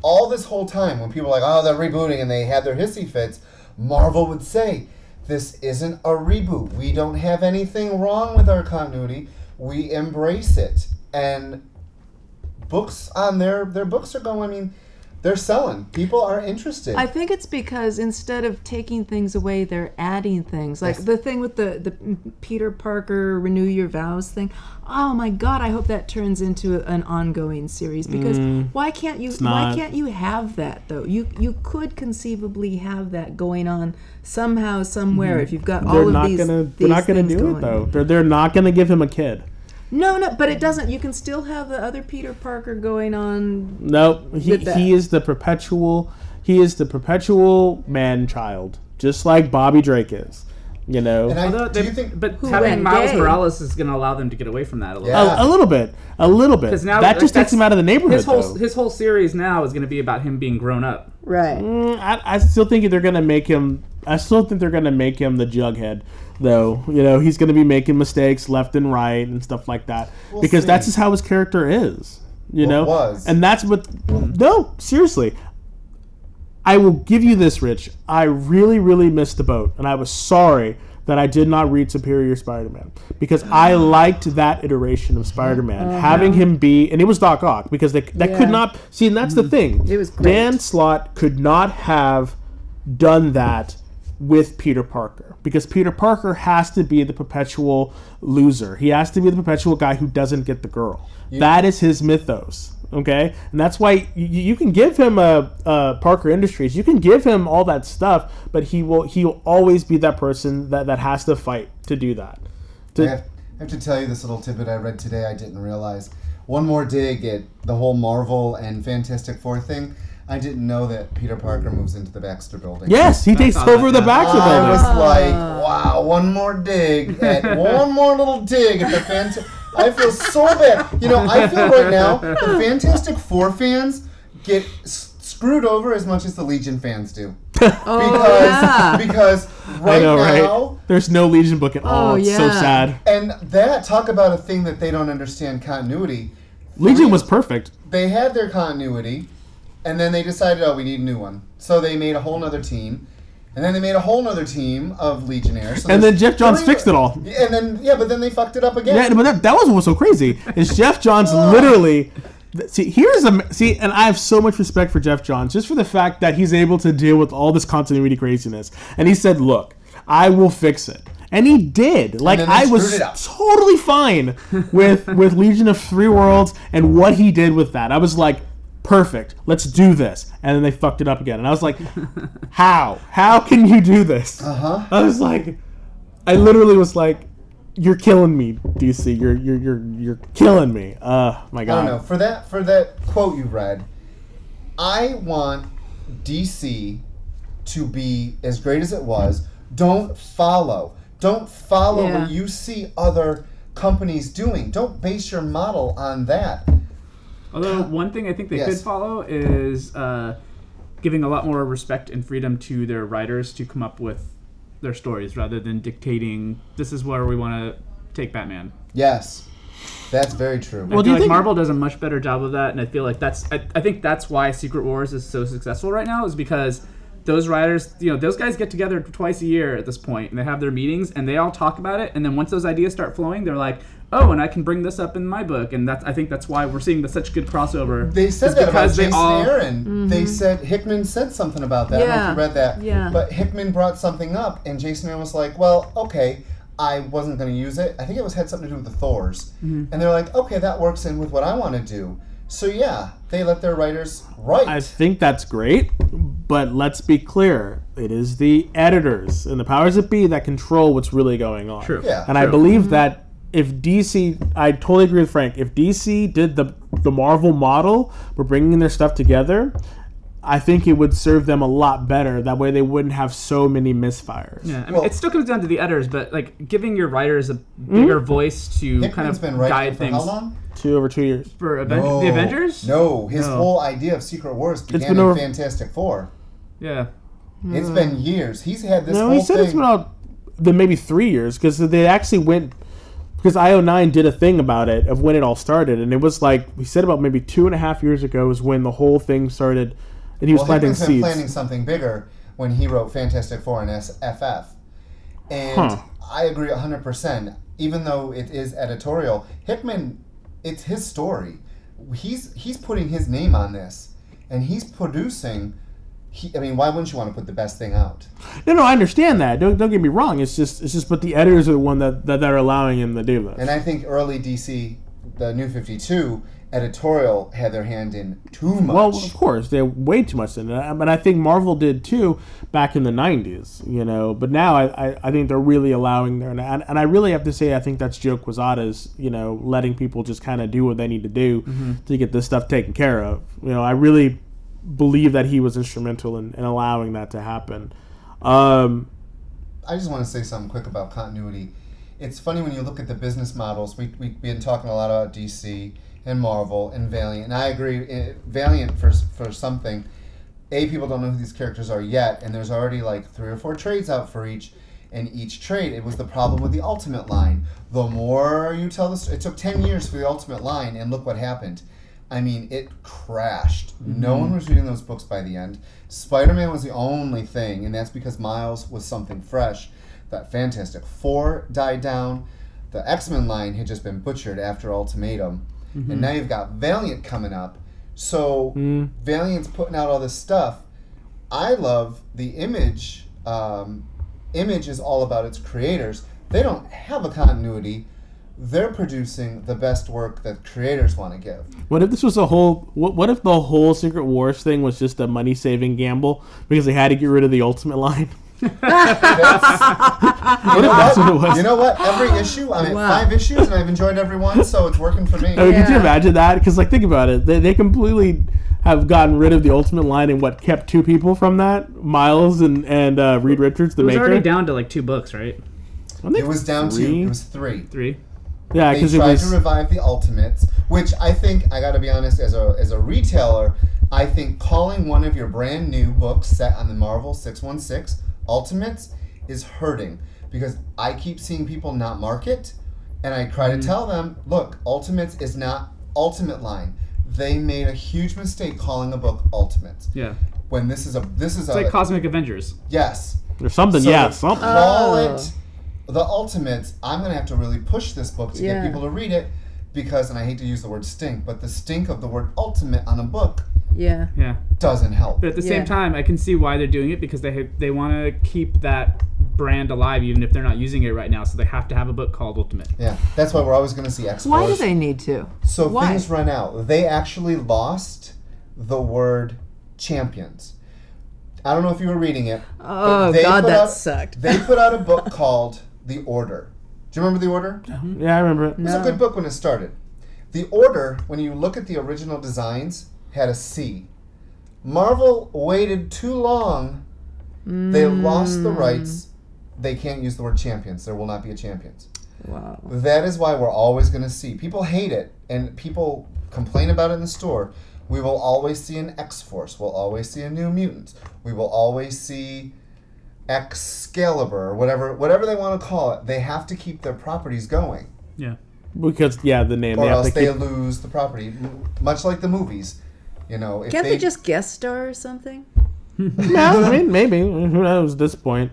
all this whole time, when people are like, "Oh, they're rebooting," and they had their hissy fits, Marvel would say, "This isn't a reboot. We don't have anything wrong with our continuity. We embrace it." And books on their their books are going. I mean, they're selling. People are interested. I think it's because instead of taking things away, they're adding things. Like Yes. the thing with the, the Peter Parker renew your vows thing. Oh my God! I hope that turns into an ongoing series because mm. why can't you? Why can't you have that though? You you could conceivably have that going on somehow somewhere mm-hmm. if you've got all They're of not these. gonna. these They're not gonna things do going. it though. They're they're not gonna give him a kid. No, no, but it doesn't. You can still have the other Peter Parker going on. No, he he is the perpetual. He is the perpetual man child, just like Bobby Drake is. You know. and I, Although do they- you think? but Who having went Miles gay? Morales is going to allow them to get away from that a little. Yeah. bit. a, a little bit, a little bit. Because now that just takes him out of the neighborhood. His whole though. his whole series now is going to be about him being grown up. Right. Mm, I, I still think they're gonna make him. I still think they're gonna make him the Jughead, though. You know, he's gonna be making mistakes left and right and stuff like that because see. that's just how his character is. You Well, know, was. and that's what. No, seriously. I will give you this, Rich. I really, really missed the boat, and I was sorry that I did not read Superior Spider-Man because I liked that iteration of Spider-Man, uh-huh. having him be, and it was Doc Ock because they, that Yeah. could not see, and that's the mm. thing. It was great. Dan Slott could not have done that with Peter Parker because Peter Parker has to be the perpetual loser. He has to be the perpetual guy who doesn't get the girl. that is his mythos. Okay, and that's why you, you can give him a, a Parker Industries. You can give him all that stuff, but he will he will always be that person that, that has to fight to do that. To- I have, I have to tell you this little tidbit I read today. I didn't realize. One more dig at the whole Marvel and Fantastic Four thing. I didn't know that Peter Parker moves into the Baxter Building. yes, he takes over the yeah. Baxter I building. was like, wow, one more dig at *laughs* one more little dig at the Fantastic. I feel so bad. You know, I feel right now the Fantastic Four fans get s- screwed over as much as the Legion fans do. Oh Because yeah. because right know, now right? There's no Legion book at all. Oh, it's so sad. and that talk about a thing that they don't understand continuity. Legion was perfect. they had their continuity, and then they decided, oh, we need a new one. So they made a whole nother team, and then they made a whole nother team of Legionnaires. So And then Geoff Johns fixed it all. And then yeah, but then they fucked it up again. Yeah, but that, that was what was so crazy. Is Geoff Johns *laughs* oh. literally see here's a see, and I have so much respect for Geoff Johns just for the fact that he's able to deal with all this continuity craziness. And he said, "Look, I will fix it." And he did. Like I was screwed it up. totally fine with with Legion of Three Worlds and what he did with that. I was like, perfect. Let's do this. And then they fucked it up again. And I was like, *laughs* how? How can you do this? Uh huh. I was like, I literally was like, "You're killing me, DC. You're you're you're you're killing me." Uh, my God. I don't God. know. For that for that quote you read, I want DC to be as great as it was. Don't follow. Don't follow Yeah. what you see other companies doing. Don't base your model on that. Although *gasps* one thing I think they Yes. could follow is uh, giving a lot more respect and freedom to their writers to come up with their stories rather than dictating this is where we want to take Batman. Yes. That's very true. Well, I do feel you like think- Marvel does a much better job of that, and I feel like that's I, I think that's why Secret Wars is so successful right now is because those writers, you know, those guys get together twice a year at this point, and they have their meetings, and they all talk about it, and then once those ideas start flowing, they're like, oh, and I can bring this up in my book, and that's I think that's why we're seeing the, such good crossover. They said is that about because they Jason all- Aaron. They mm-hmm. said Hickman said something about that. I don't know if Yeah. you read that. Yeah. But Hickman brought something up, and Jason Aaron was like, "Well, okay, I wasn't going to use it. I think it was had something to do with the Thors." Mm-hmm. And they're like, "Okay, that works in with what I want to do." So yeah, they let their writers write. I think that's great, but let's be clear: it is the editors and the powers that be that control what's really going on. True. Yeah. And I believe mm-hmm. that if DC, I totally agree with Frank. If DC did the the Marvel model, we're bringing their stuff together. I think it would serve them a lot better. That way, they wouldn't have so many misfires. Yeah, I mean, Well- it still comes down to the editors, but like giving your writers a hmm? bigger voice to Hickman's kind of been guide for things how long? Two over two years. for Aven- the Avengers. No, his No. whole idea of Secret Wars began been in over- Fantastic Four. Yeah, It's hmm. been years. He's had this No, whole he said thing. it's been out the maybe three years because they actually went because IO9 did a thing about it of when it all started, and it was like he said about maybe two and a half years ago is when the whole thing started, and he was well, planting Hickman's seeds. planning something bigger when he wrote Fantastic Four and SFF. And Huh. I agree 100%. Even though it is editorial, Hickman, it's his story. He's he's putting his name on this, and he's producing. He, I mean, why wouldn't you want to put the best thing out? No, no, I understand that. Don't, don't get me wrong. It's just it's just but the editors are the one that, that, that are allowing him to do this. And I think early DC, the New 52 editorial had their hand in too much. Well, of course, they way too much in it, but I think Marvel did too back in the '90s, you know. But now I, I, I think they're really allowing their and, and I really have to say I think that's Joe Quesada's, you know, letting people just kind of do what they need to do mm-hmm. to get this stuff taken care of. You know, I really believe that he was instrumental in, in allowing that to happen. Um, I just want to say something quick about continuity. It's funny when you look at the business models. We, we've been talking a lot about DC and Marvel and Valiant, and I agree. eh, Valiant for for something. A people don't know who these characters are yet, and there's already like three or four trades out for each. And each trade, it was the problem with the Ultimate line. The more you tell this, it took ten years for the Ultimate line, and look what happened. I mean, it crashed. No one mm-hmm. was reading those books by the end. Spider Man was the only thing, and that's because Miles was something fresh. That Fantastic Four died down. The X Men line had just been butchered after Ultimatum. And mm-hmm. now you've got Valiant coming up. So, mm. Valiant's putting out all this stuff. I love the image. Um, image is all about its creators. They don't have a continuity. They're producing the best work that creators want to give. what if this was a whole? What, what if the whole Secret Wars thing was just a money saving gamble because they had to get rid of the Ultimate line? *laughs* You know That's what it was. You know what? Every issue, I'm at Wow. five issues, and I've enjoyed every one, so it's working for me. I mean, Could you imagine that? Because like, think about it. They, they completely have gotten rid of the Ultimate line, and what kept two people from that? Miles and and uh, Reed Richards, the it was maker. already down to like two books, right? It was down three. to it was three. Three. Yeah, They because it tried was. to revive the Ultimates, which I think I got to be honest as a as a retailer, I think calling one of your brand new books set on the Marvel Six One Six Ultimates is hurting because I keep seeing people not mark it, and I try to mm. tell them, look, Ultimates is not Ultimate line. They made a huge mistake calling a book Ultimates Yeah. when this is a this is It's a like Cosmic Avengers. yes. or something. So yeah, something. Call Oh. it the Ultimates. I'm gonna have to really push this book to Yeah. get people to read it because, and I hate to use the word stink, but the stink of the word ultimate on a book Yeah. Yeah. doesn't help. But at the Yeah. same time, I can see why they're doing it because they they want to keep that brand alive, even if they're not using it right now. So they have to have a book called Ultimate. Yeah, that's why we're always gonna see X Why do they need to? So Why? things run out. They actually lost the word champions. I don't know if you were reading it. Oh God, that out- sucked. They put out a book *laughs* called The Order. Do you remember The Order? Yeah, I remember it. It was a good book when it started. The Order, when you look at the original designs, had a C. Marvel waited too long. They mm. lost the rights. They can't use the word champions. There will not be a champions. Wow. That is why we're always going to see. People hate it, and people complain about it in the store. We will always see an X Force. We'll always see a New Mutants. We will always see Excalibur, or whatever, whatever they want to call it. They have to keep their properties going Yeah. Because yeah, the name. or they have else to they keep, lose the property. Much like the movies, you know. If Can't they, they just guest star or something? *laughs* yeah, I mean, maybe. Who knows at this point?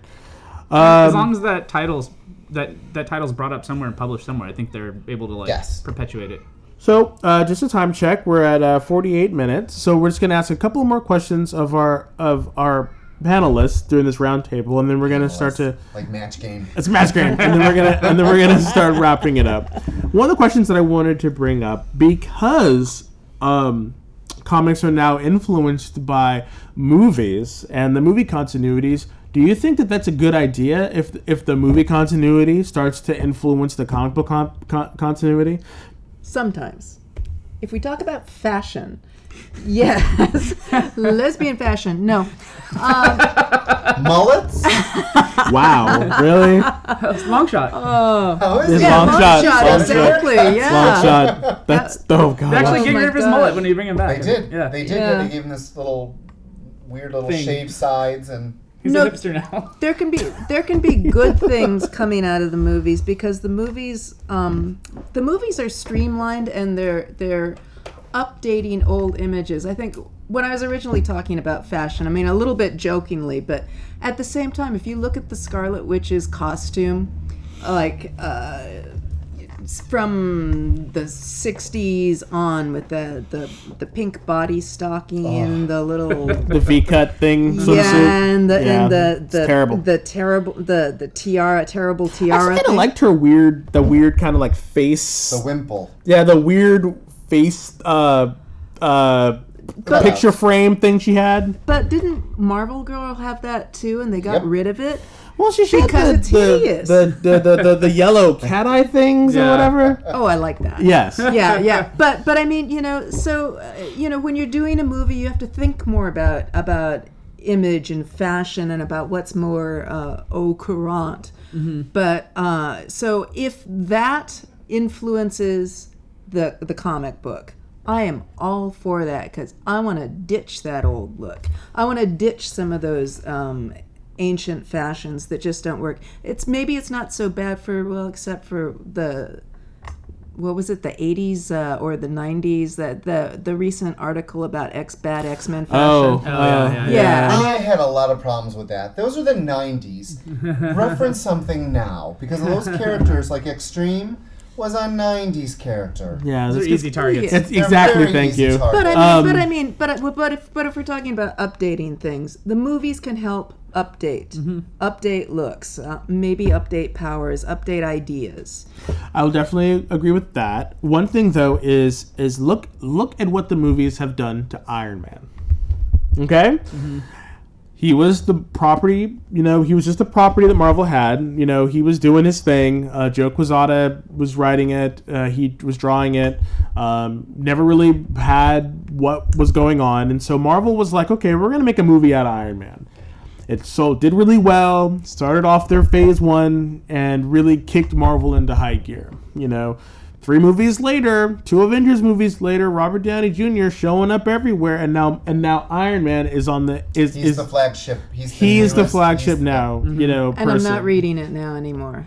as Um, long as that title's that that title's brought up somewhere and published somewhere, I think they're able to like Yes. perpetuate it. So, uh, just a time check. We're at uh, 48 minutes. So we're just going to ask a couple more questions of our of our panelists during this roundtable, and then we're going to start to like match game. it's a match game, and then we're gonna and then we're gonna start wrapping it up. One of the questions that I wanted to bring up because um, comics are now influenced by movies and the movie continuities. Do you think that that's a good idea if if the movie continuity starts to influence the comic book con- con- continuity? Sometimes. if we talk about fashion, yes, *laughs* lesbian fashion. No, Mullets? Wow, really? *laughs* Long shot. How is It's it? long long shot, shot, long shot. exactly. Yeah. Long shot. That's oh god. they actually Oh get my rid of his God. mullet when you bring him back. They did. Yeah. They did. Yeah. They gave him this little weird little Thing. shaved sides and He's No. a hipster now. *laughs* there can be there can be good things coming out of the movies because the movies um, the movies are streamlined and they're they're updating old images. I think when I was originally talking about fashion, I mean a little bit jokingly, but at the same time, if you look at the Scarlet Witch's costume, like uh, from the '60s on with the the, the pink body stocking *laughs* and the little the V cut thing. swimsuit. yeah, and the Yeah, and the it's the terrible. the terrible the the tiara terrible tiara I kind of liked her weird, the weird kind of like face. the wimple. yeah, the weird face, uh, uh, But- picture frame thing she had. But didn't Marvel Girl have that too, and they got Yep. rid of it? Well, she had Because the, it's the, hideous. the, the, the, the, the *laughs* yellow cat eye things or whatever. Oh, I like that. Yes. *laughs* yeah, yeah. But but I mean, you know, so uh, you know, when you're doing a movie, you have to think more about about image and fashion and about what's more uh, au courant. But uh, so if that influences the the comic book. I am all for that because I want to ditch that old look. I want to ditch some of those um, ancient fashions that just don't work. It's maybe it's not so bad for well, except for the what was it the 80s uh, or the 90s that the the recent article about ex bad x-men fashion Oh, yeah, uh, yeah, yeah. I had a lot of problems with that. Those are the 90s. *laughs* Reference something now because those characters, like Extreme, was a 90s character. Yeah, Those are easy targets. That's exactly. very Thank easy you. targets. but I mean, Um, but I mean, but but if but if we're talking about updating things, the movies can help update, update looks, uh, maybe update powers, update ideas. I will definitely agree with that. One thing though is is look look at what the movies have done to Iron Man. Okay? He was the property, you know, he was just the property that Marvel had. You know, he was doing his thing. Uh, Joe Quesada was writing it. Uh, he was drawing it. Um, never really had what was going on, and so Marvel was like, okay, we're gonna make a movie out of Iron Man. It so did really well. Started off their phase one and really kicked Marvel into high gear. You know, three movies later, two Avengers movies later, Robert Downey Jr. showing up everywhere, and now and now Iron Man is on the is He's is the flagship. He's the he's the flagship he's the- now. You know, And I'm not reading it now anymore.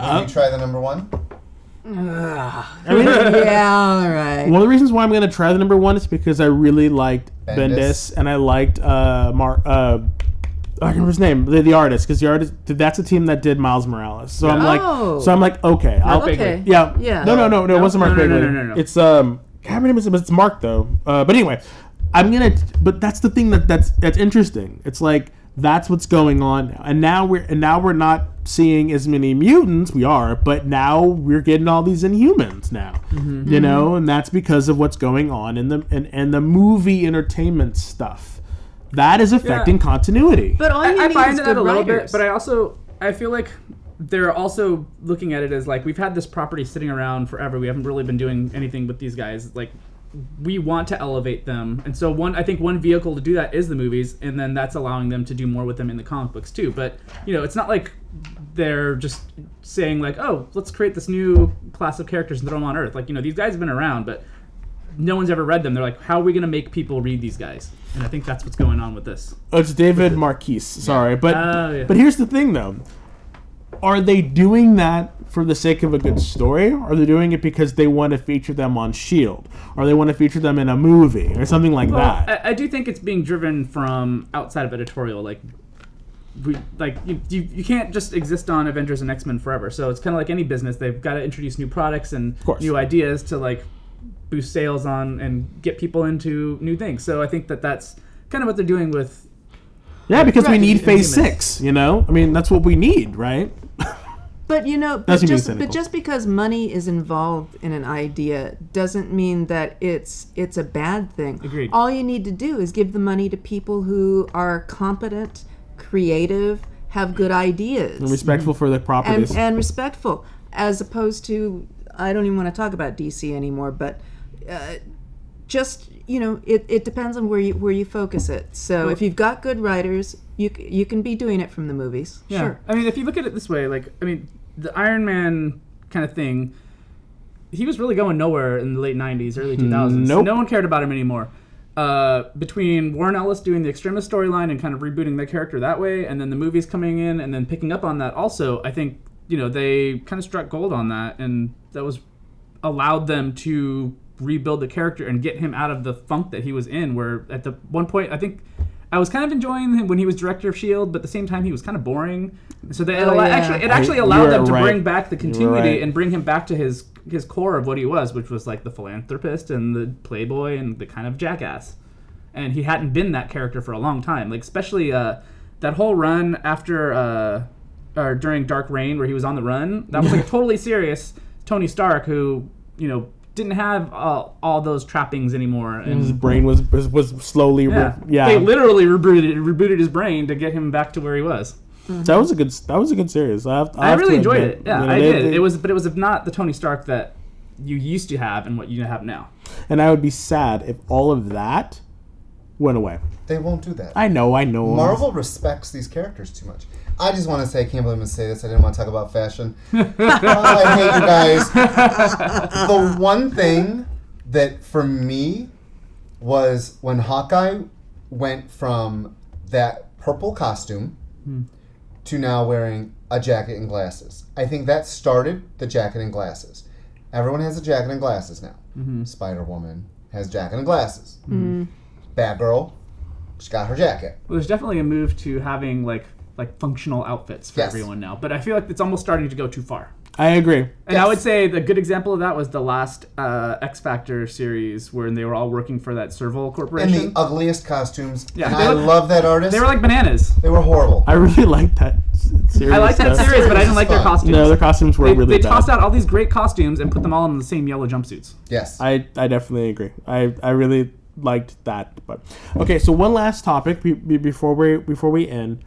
Will you try the number one? I mean, *laughs* yeah, all right. one of the reasons why I'm gonna try the number one is because I really liked Bendis. Bendis, and I liked uh Mar uh. I can't remember his name, the, the artist, because the artist that's the team that did Miles Morales. So I'm Oh. like, so I'm like, okay, I'll, Okay. Yeah. Yeah. No, no, no, no. It wasn't Mark No, no, no, Bagley. no, no, no. It's um. I can't remember his name, but it's Mark though. Uh, but anyway, I'm gonna. But that's the thing that that's that's interesting. It's like that's what's going on now, and now we're and now we're not seeing as many mutants. We are, but now we're getting all these Inhumans now. Mm-hmm. You know, and that's because of what's going on in the in, in the movie entertainment stuff. That is affecting continuity. But all you I, I need find is that good a little writers. bit, but I also I feel like they're also looking at it as like we've had this property sitting around forever. We haven't really been doing anything with these guys. Like we want to elevate them, and so one I think one vehicle to do that is the movies, and then that's allowing them to do more with them in the comic books too. But you know, it's not like they're just saying like, oh, let's create this new class of characters and throw them on Earth. Like you know, these guys have been around, but no one's ever read them. They're like, how are we going to make people read these guys? And I think that's what's going on with this. Oh, it's David Marquez. Sorry, but Oh, yeah. but here's the thing though: are they doing that for the sake of a good story, or are they doing it because they want to feature them on Shield, or they want to feature them in a movie, or something like Well, that? I, I do think it's being driven from outside of editorial. Like, we like you, you, you can't just exist on Avengers and X Men forever. So it's kind of like any business; they've got to introduce new products and new ideas to like boost sales on and get people into new things. So I think that that's kind of what they're doing with. yeah, because we need Phase humans. Six. You know, I mean, that's what we need, right? *laughs* But you know, but just, but just because money is involved in an idea doesn't mean that it's it's a bad thing. Agreed. All you need to do is give the money to people who are competent, creative, have good ideas, and Respectful for the and, properties. and respectful, as opposed to I don't even want to talk about DC anymore, but uh, just you know, it, it depends on where you where you focus it. So if you've got good writers, you you can be doing it from the movies. Yeah. Sure. I mean, if you look at it this way, like, I mean, the Iron Man kind of thing, he was really going nowhere in the late 90s, early 2000s. Nope. No one cared about him anymore. Uh, between Warren Ellis doing the Extremis storyline and kind of rebooting the character that way, and then the movies coming in and then picking up on that also, I think, you know, they kind of struck gold on that, and that was allowed them to rebuild the character and get him out of the funk that he was in. Where at the one point, I think I was kind of enjoying him when he was director of Shield, but at the same time, he was kind of boring. So they, it, Oh, allo- yeah. actually, it actually allowed are them to right. bring back the continuity right. and bring him back to his his core of what he was, which was like the philanthropist and the playboy and the kind of jackass. And he hadn't been that character for a long time. Like especially uh, that whole run after uh, or during Dark Reign, where he was on the run. That was like *laughs* totally serious Tony Stark, who you know didn't have uh, all those trappings anymore. And his brain was was, was slowly re- yeah, yeah. they literally rebooted rebooted his brain to get him back to where he was. that was a good that was a good series. I, have, I, I have really enjoyed admit. it. Yeah, You know, I they- did. they- It was, but it was if not the Tony Stark that you used to have and what you have now. and I would be sad if all of that went away. They won't do that. I know, I know. Marvel respects these characters too much. I just want to say, I can't believe I'm going to say this. I didn't want to talk about fashion. *laughs* oh, I hate you guys. the one thing that for me was when Hawkeye went from that purple costume hmm. to now wearing a jacket and glasses. I think that started the jacket and glasses. Everyone has a jacket and glasses now. Mm-hmm. Spider Woman has jacket and glasses. Mm-hmm. Batgirl, she's got her jacket. Well, there's definitely a move to having like like functional outfits for Yes. everyone now, but I feel like it's almost starting to go too far. I agree. And I Yes. would say the good example of that was the last uh, X Factor series, where they were all working for that Serval In Corporation. the ugliest costumes. Yeah, and they I look- love that artist. they were like bananas. They were horrible. I really liked that s- series. I liked that though. series, but I didn't like their Fun. costumes. No, their costumes were they, really they bad. tossed out all these great costumes and put them all in the same yellow jumpsuits. yes. I, I definitely agree. I, I really liked that. But okay, so one last topic be, be- before we before we end.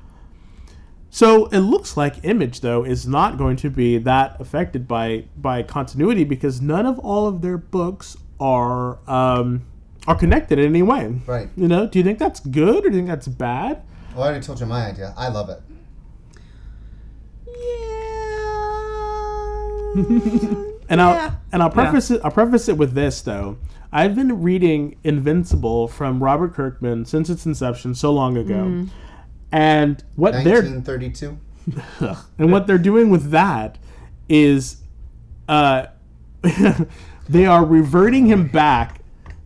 So it looks like Image though is not going to be that affected by by continuity because none of all of their books are um, are connected in any way. Right. You know, do you think that's good or do you think that's bad? well, I already told you my idea. I love it. Yeah. *laughs* and I'll and I'll preface it I'll preface it with this though. I've been reading Invincible from Robert Kirkman since its inception so long ago. And what they're 1932. *laughs* and what they're doing with that is uh *laughs* they are reverting him back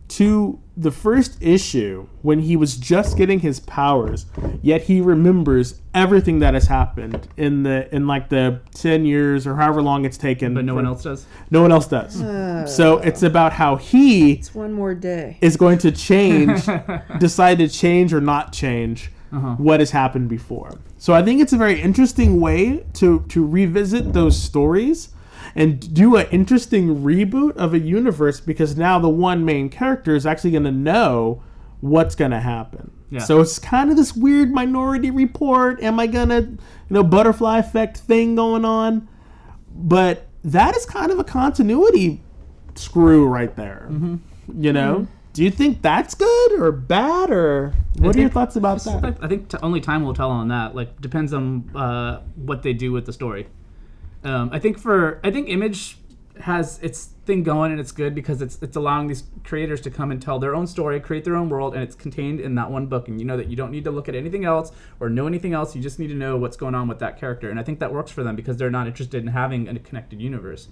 to the first issue when he was just getting his powers yet he remembers everything that has happened in the in like the 10 years or however long it's taken But no for- one else does. no one else does. Uh, so it's about how he It's one more day. is going to change, *laughs* decide to change or not change uh-huh. what has happened before. So I think it's a very interesting way to to revisit those stories and do an interesting reboot of a universe because now the one main character is actually going to know what's going to happen. Yeah. So it's kind of this weird minority report. Am I going to, you know, butterfly effect thing going on? but that is kind of a continuity screw right there. Mm-hmm. You know, do you think that's good or bad or what are your thoughts about that? I think t- only time will tell on that. Like depends on uh, what they do with the story. Um, I think for I think Image has its thing going and it's good because it's it's allowing these creators to come and tell their own story, create their own world, and it's contained in that one book. And you know that you don't need to look at anything else or know anything else. You just need to know what's going on with that character. And I think that works for them because they're not interested in having a connected universe.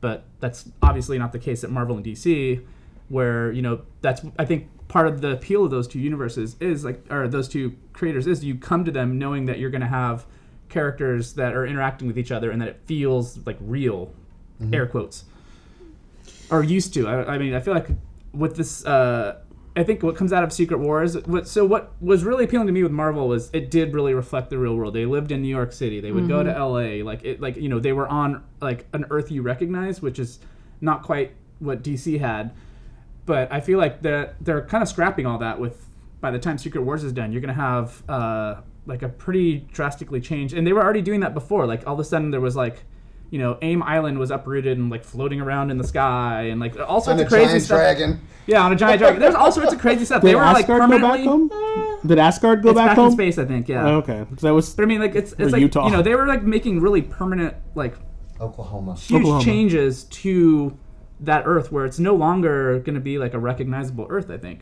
But that's obviously not the case at Marvel and DC, where you know that's I think part of the appeal of those two universes is like or those two creators is you come to them knowing that you're going to have characters that are interacting with each other and that it feels like real air quotes or used to I, I mean i feel like with this uh I think what comes out of Secret Wars. What, so what was really appealing to me with Marvel was it did really reflect the real world. They lived in New York City. They would go to L.A. Like it, like you know, they were on like an Earth you recognize, which is not quite what DC had. But I feel like that they're kind of scrapping all that with by the time Secret Wars is done, you're gonna have uh, like a pretty drastically changed. And they were already doing that before. Like all of a sudden there was like you know, Aim Island was uprooted and like floating around in the sky and like all sorts a of crazy On a giant stuff. dragon. Yeah, on a giant dragon. There's all sorts of crazy stuff. Did they were like Asgard go back permanently. home? Uh, Did Asgard go It's back, back home? in space, I think. Yeah. Oh, okay, 'Cause that was But I mean, like it's it's like Utah. you know they were like making really permanent like Oklahoma. huge Oklahoma. changes to that Earth where it's no longer going to be like a recognizable Earth. I think.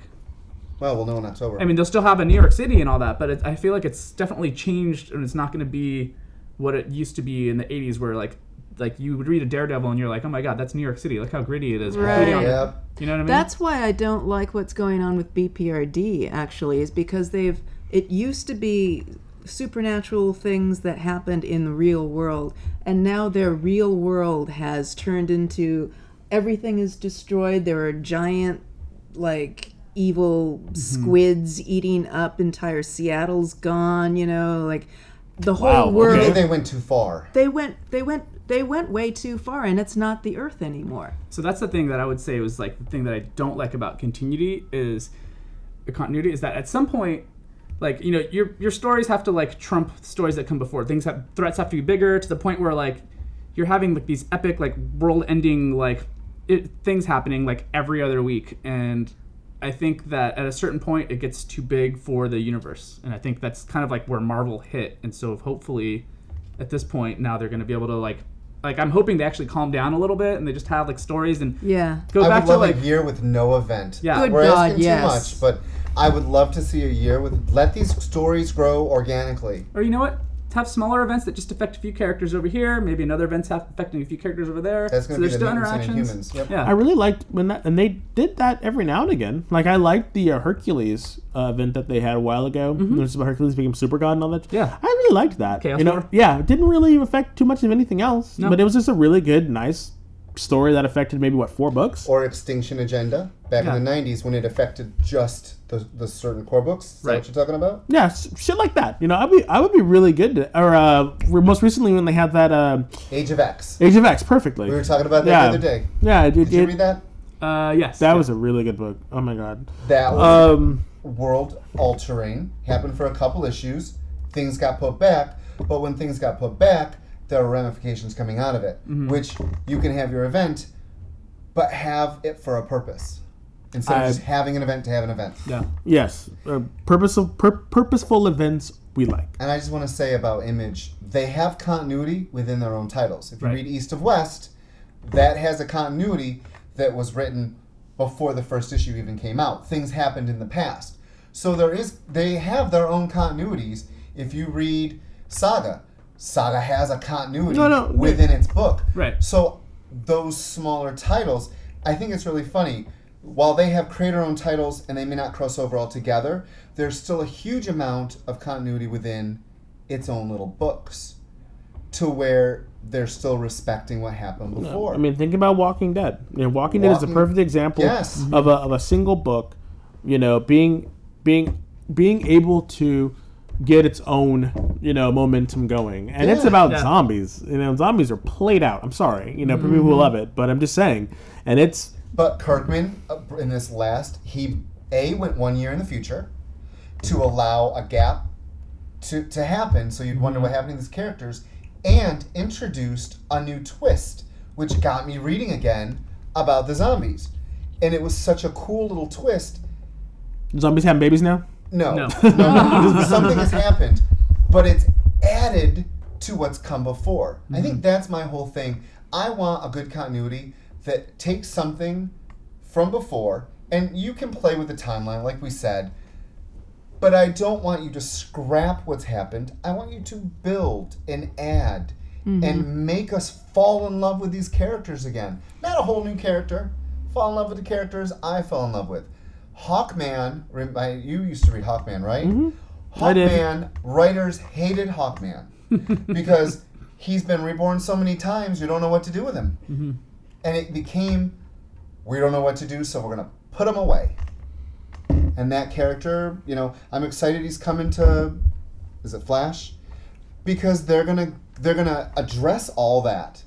Well, we'll know in October. I mean, they'll still have a New York City and all that, but it, I feel like it's definitely changed, and it's not going to be what it used to be in the '80s, where like like you would read a Daredevil and you're like, oh my god, that's New York City. Look how gritty it is. Right. Gritty on the- Yep. You know what I mean? That's why I don't like what's going on with BPRD. Actually, is because they've. It used to be supernatural things that happened in the real world, and now their real world has turned into everything is destroyed. There are giant, like evil mm-hmm. squids eating up entire Seattle's gone. You know, like the whole Wow, world. Maybe they went too far. They went. They went. They went way too far, and it's not the Earth anymore. So that's the thing that I would say was like the thing that I don't like about continuity is the continuity is that at some point, like you know, your your stories have to like trump stories that come before. Things have threats have to be bigger to the point where like you're having like these epic like world-ending like it, things happening like every other week, and I think that at a certain point it gets too big for the universe, and I think that's kind of like where Marvel hit, and so hopefully at this point now they're going to be able to like. Like I'm hoping they actually calm down a little bit and they just have like stories and Yeah. go I back would to love like a year with no event. Yeah. Good We're God, asking yes. too much, but I would love to see a year with let these stories grow organically. or you know what have smaller events that just affect a few characters over here maybe another events have affecting a few characters over there That's so there's be the still interactions inhumans. Yep. yeah I really liked when that, and they did that every now and again. Like I liked the uh, Hercules uh, event that they had a while ago. Mm-hmm. There's about Hercules became super god and all that. Yeah. I really liked that. Chaos you know, War? yeah, it didn't really affect too much of anything else. No. But it was just a really good, nice story that affected maybe what four books. Or X-Tinction Agenda back Yeah. in the 90s when it affected just the, the certain core books. Is that Right. what you're talking about? Yeah, s- shit like that. You know, I'd be I would be really good. To, or uh, most recently when they had that uh, Age of X. Age of X, perfectly. We were talking about that Yeah. the other day. yeah, it, Did you it- read that? uh yes that was a really good book. Oh my god. That was Um, world altering. Happened for a couple issues. Things got put back, but when things got put back, there are ramifications coming out of it, Mm-hmm. which you can have your event, but have it for a purpose instead I- of just having an event to have an event. yeah yes, uh, purposeful pur- purposeful events we like. And I just want to say about Image, they have continuity within their own titles. If you Right. read East of West, that has a continuity that was written before the first issue even came out. Things happened in the past. So there is they have their own continuities. If you read Saga, Saga has a continuity No, no, within its book. Right. So those smaller titles, I think it's really funny. While they have creator owned titles and they may not cross over altogether, there's still a huge amount of continuity within its own little books to where they're still respecting what happened before. I mean, think about Walking Dead. You know, Walking Dead is a perfect example Yes. of a of a single book. You know, being being being able to get its own you know momentum going, and it's about Yeah. zombies. You know, zombies are played out. I'm sorry, you know, for people who love it, but I'm just saying, and it's But Kirkman, uh, in this last, he a went one year in the future to allow a gap to to happen, so you'd wonder what happened to these characters, and introduced a new twist, which got me reading again about the zombies, and it was such a cool little twist. zombies having babies now. *laughs* No, No. no, no, *laughs* something has happened, but it's added to what's come before. I think mm-hmm. that's my whole thing. I want a good continuity that takes something from before, and you can play with the timeline, like we said. But I don't want you to scrap what's happened. I want you to build and add and mm-hmm. make us fall in love with these characters again. Not a whole new character. Fall in love with the characters I fell in love with. Hawkman, you used to read Hawkman, right? Mm-hmm. Did. Hawkman, writers hated Hawkman *laughs* because he's been reborn so many times, you don't know what to do with him. Mm-hmm. And it became, we don't know what to do, so we're going to put him away. And that character, you know, I'm excited he's coming to, is it Flash? Because they're gonna they're gonna address all that.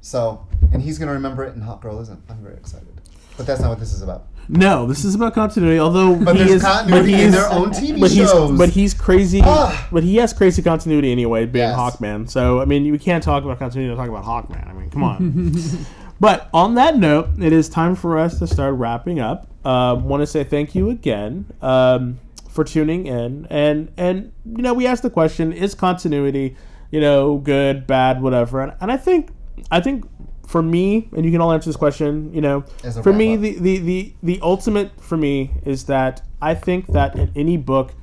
So, and he's gonna remember it, and Hawkgirl isn't. I'm very excited. But that's not what this is about. No, this is about continuity. Although But he there's is, continuity but he in is- their own TV but he's, shows. But he's crazy. Ah. but he has crazy continuity anyway, being Yes. Hawkman. So I mean, we can't talk about continuity and talk about Hawkman. I mean, come on. *laughs* but on that note, it is time for us to start wrapping up. Um, Want to say thank you again um, for tuning in, and and you know we asked the question: Is continuity, you know, good, bad, whatever? And, and I think I think for me, and you can all answer this question, you know, for me, the, the, the, the ultimate for me is that I think that in any book,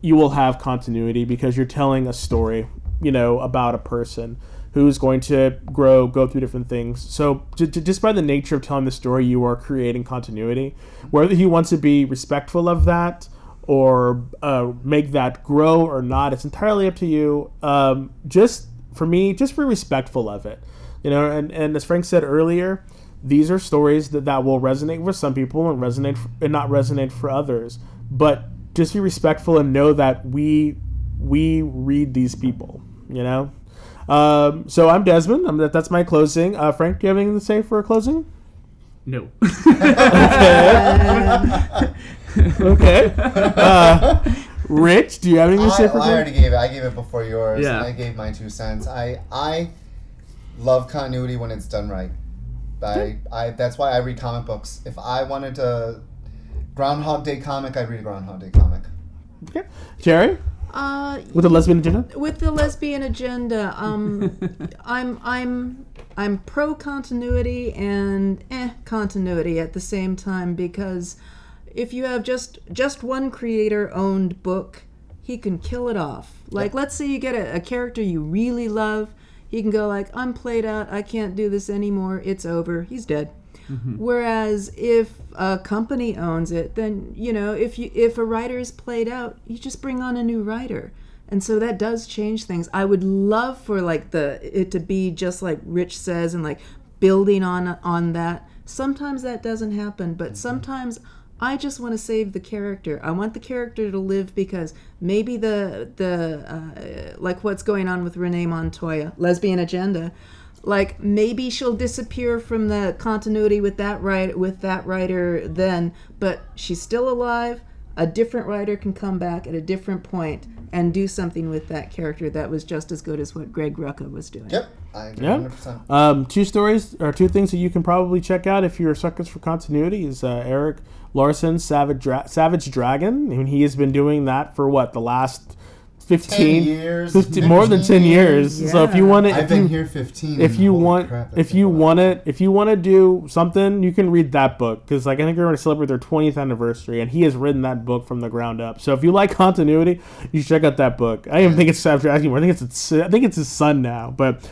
you will have continuity because you're telling a story, you know, about a person who's going to grow, go through different things. So j- j- just by the nature of telling the story, you are creating continuity. Whether he wants to be respectful of that or uh, make that grow or not, it's entirely up to you. Um, just for me, just be respectful of it. You know, and, and as Frank said earlier, these are stories that, that will resonate with some people and resonate f- and not resonate for others. But just be respectful and know that we we read these people. You know. Um, so I'm Desmond. I'm, that, that's my closing. Uh, Frank, do you have anything to say for a closing? No. *laughs* Okay. Uh, Rich, do you have anything to I, say for I a already gave it. I gave it before yours. Yeah. I gave my two cents. I I love continuity when it's done right. I, I that's why I read comic books. If I wanted a Groundhog Day comic, I'd read a Groundhog Day comic. Okay. Jerry, Uh, with the lesbian agenda? with the lesbian agenda, um, *laughs* I'm I'm I'm pro continuity and eh continuity at the same time because if you have just just one creator owned book, he can kill it off. Like let's say you get a, a character you really love, he can go like I'm played out, I can't do this anymore, it's over, he's dead. Mm-hmm. Whereas if a company owns it, then you know if you if a writer is played out, you just bring on a new writer, and so that does change things. I would love for like the it to be just like Rich says and like building on on that. Sometimes that doesn't happen, but mm-hmm. sometimes I just want to save the character. I want the character to live because maybe the the uh, like what's going on with Renee Montoya, lesbian agenda like maybe she'll disappear from the continuity with that right with that writer then but she's still alive a different writer can come back at a different point and do something with that character that was just as good as what greg rucka was doing Yep, I agree Yeah. 100%. Um, two stories or two things that you can probably check out if you're suckers for continuity is uh, Erik Larsen's Savage Dra- Savage Dragon. I mean, he has been doing that for what the last 15 years, 15 more than 10 15 years. So if you want to I've if been you, here 15. if you want crap, if you want it if you want to do something you can read that book because like i think they're going to celebrate their 20th anniversary and he has written that book from the ground up so if you like continuity you should check out that book i don't even think it's Savage Dragon anymore i think it's its, i think it's his son now but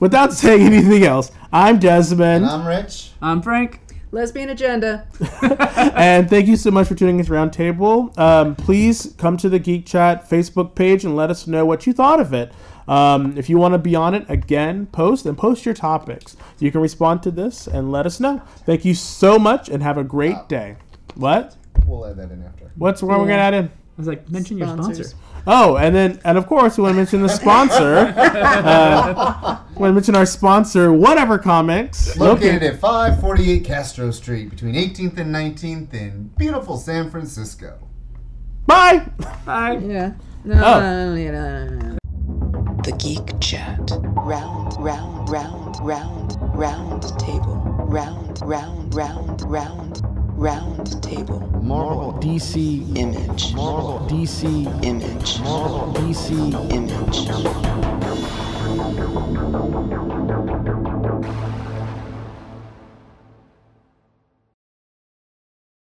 without saying anything else i'm desmond And I'm Rich. I'm Frank. Lesbian agenda *laughs* and thank you so much for tuning in to Roundtable. Um, please come to the Geek Chat Facebook page and let us know what you thought of it. Um, if you want to be on it, again, post and post your topics. You can respond to this and let us know. Thank you so much and have a great day. What? We'll add that in after. What's what we're gonna add in? I was like, mention your sponsor. Oh, and then and of course we want to mention the sponsor. *laughs* uh, we want to mention our sponsor, Whatever Comics. Located at 548 Castro Street between 18th and 19th in beautiful San Francisco. Bye. Bye. yeah no, Oh. no, no. The Geek Chat. Round, round, round, round, round table. Round, round, round, round, round table. Marvel, DC, Image. Marvel, DC, Image. Marvel, DC. Image.